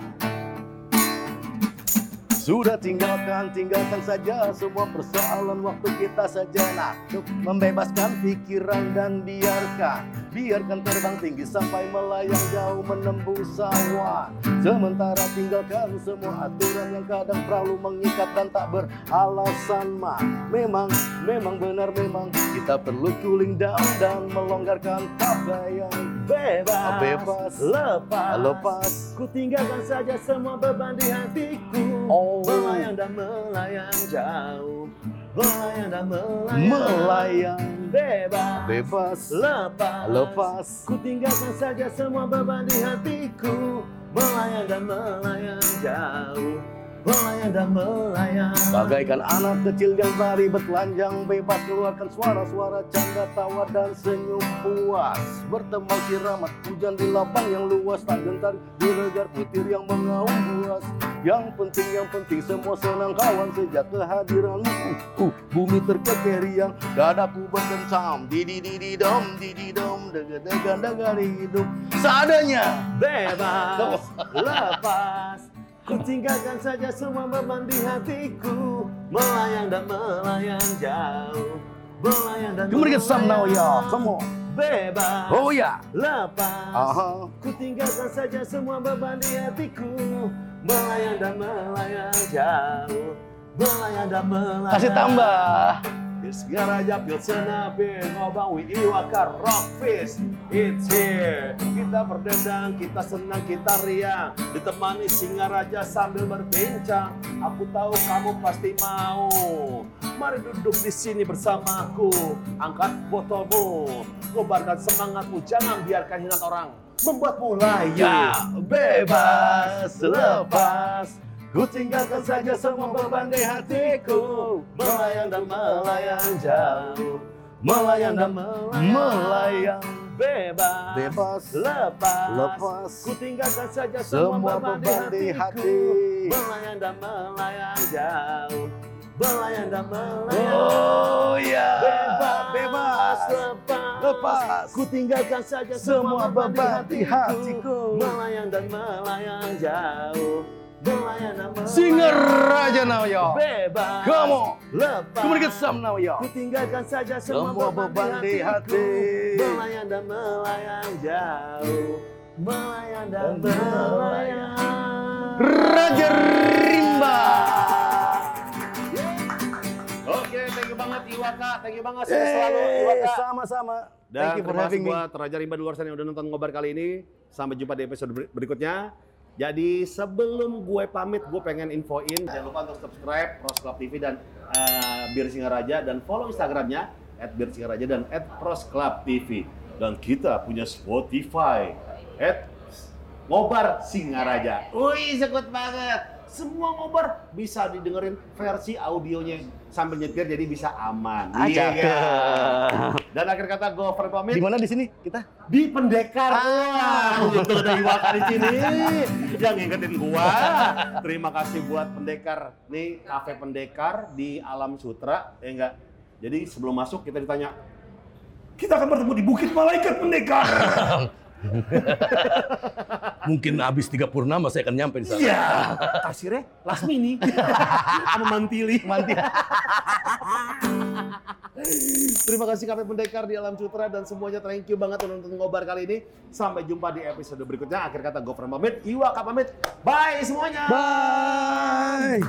Sudah tinggalkan, tinggalkan saja semua persoalan waktu kita sejenak Untuk membebaskan pikiran dan biarkan Biarkan terbang tinggi sampai melayang jauh menembus sawah Sementara tinggalkan semua aturan yang kadang terlalu mengikat dan tak beralasan mah Memang, memang benar memang kita perlu cooling down dan melonggarkan pakaian Bebas, Bebas. lepas, Lepas. Ku tinggalkan saja semua beban di hatiku Oh. Melayang dan melayang jauh. Melayang dan melayang Melayang. Bebas, Bebas. Lepas, Lepas. Ku tinggalkan saja semua beban di hatiku. Melayang dan melayang jauh Melayang dan melayang. Bagaikan anak kecil yang lari bertelanjang bebas keluarkan suara-suara canda tawa dan senyum puas. Bertembang kiramat hujan di lapang yang luas tak gentar di regar petir yang mengaum buas yang penting yang penting semua senang kawan sejak kehadiranmu. Uh, uh, bumi terkekeh riang dadaku berdencam di di di di dom di di dom degan degan degan hidup. Seadanya Bebas, lepas Ku tinggalkan saja semua beban di hatiku Melayang dan melayang jauh Melayang dan Come on, get some now, melayang. y'all. Come on. Bebas, oh ya lepas Aha. Ku tinggalkan saja semua beban di hatiku Melayang dan melayang jauh Melayang dan melayang kasih tambah It's Garaja Pilsena Pin Ngobang Iwaka Rockfish It's here. Kita berdendang, kita senang, kita riang. Ditemani Singaraja sambil berbincang. Aku tahu kamu pasti mau. Mari duduk di sini bersamaku. Angkat botolmu. Kobarkan semangatmu. Jangan biarkan hinaan orang. Membuatmu layu Ya, bebas, lepas Ku tinggalkan saja semua beban di hatiku. Melayang dan melayang jauh. Melayang dan melayang melayang Bebas. Bebas. Lepas. Lepas. Ku tinggalkan saja Semua semua, beban, beban di hatiku. hati. Melayang dan melayang jauh. Melayang dan melayang Oh ya, Bebas, bebas, lepas, lepas. Ku tinggalkan saja Semua semua beban beban di hatiku, hatiku. Melayang dan melayang jauh Singer Raja now yo. Bebas Come on. Lepas Come on get some now yo. Ku tinggalkan saja semua, Semua beban di hati. Melayang dan melayang jauh Melayang dan melayang Raja Rimba. Oke, thank you banget Iwaka, thank you banget Eh, selalu Iwaka. sama-sama. Dan Thank you for terima kasih having me. buat Raja Rimba di luar sana yang udah nonton ngobar kali ini. Sampai jumpa di episode ber- berikutnya. Jadi sebelum gue pamit, gue pengen infoin jangan lupa untuk subscribe Pros Club TV dan uh, Bir Singaraja dan follow Instagramnya @birsingaraja dan @prosclub.tv dan kita punya Spotify @ngobar Singaraja. Wih, sekut banget. Semua ngobar bisa didengerin versi audionya sambil nyetir jadi bisa aman. Iya, cakep. Dan akhir kata Gofar pamit Di mana di sini kita? di pendekar. Ah, betul ada Iwaka di sini yang ngingetin gua. Terima kasih buat pendekar. Nih kafe pendekar di Alam Sutra, ya enggak? Jadi sebelum masuk kita ditanya, kita akan bertemu di Bukit Malaikat Pendekar. *laughs* *laughs* Mungkin habis tiga purnama saya akan nyampe di sana. Iya, kasirnya Lasmini *laughs* sama Mantili. *laughs* Terima kasih Kafe Pendekar di Alam Sutra dan semuanya thank you banget udah nonton ngobar kali ini. Sampai jumpa di episode berikutnya. Akhir kata Gofran pamit, Iwa pamit. Bye semuanya. Bye.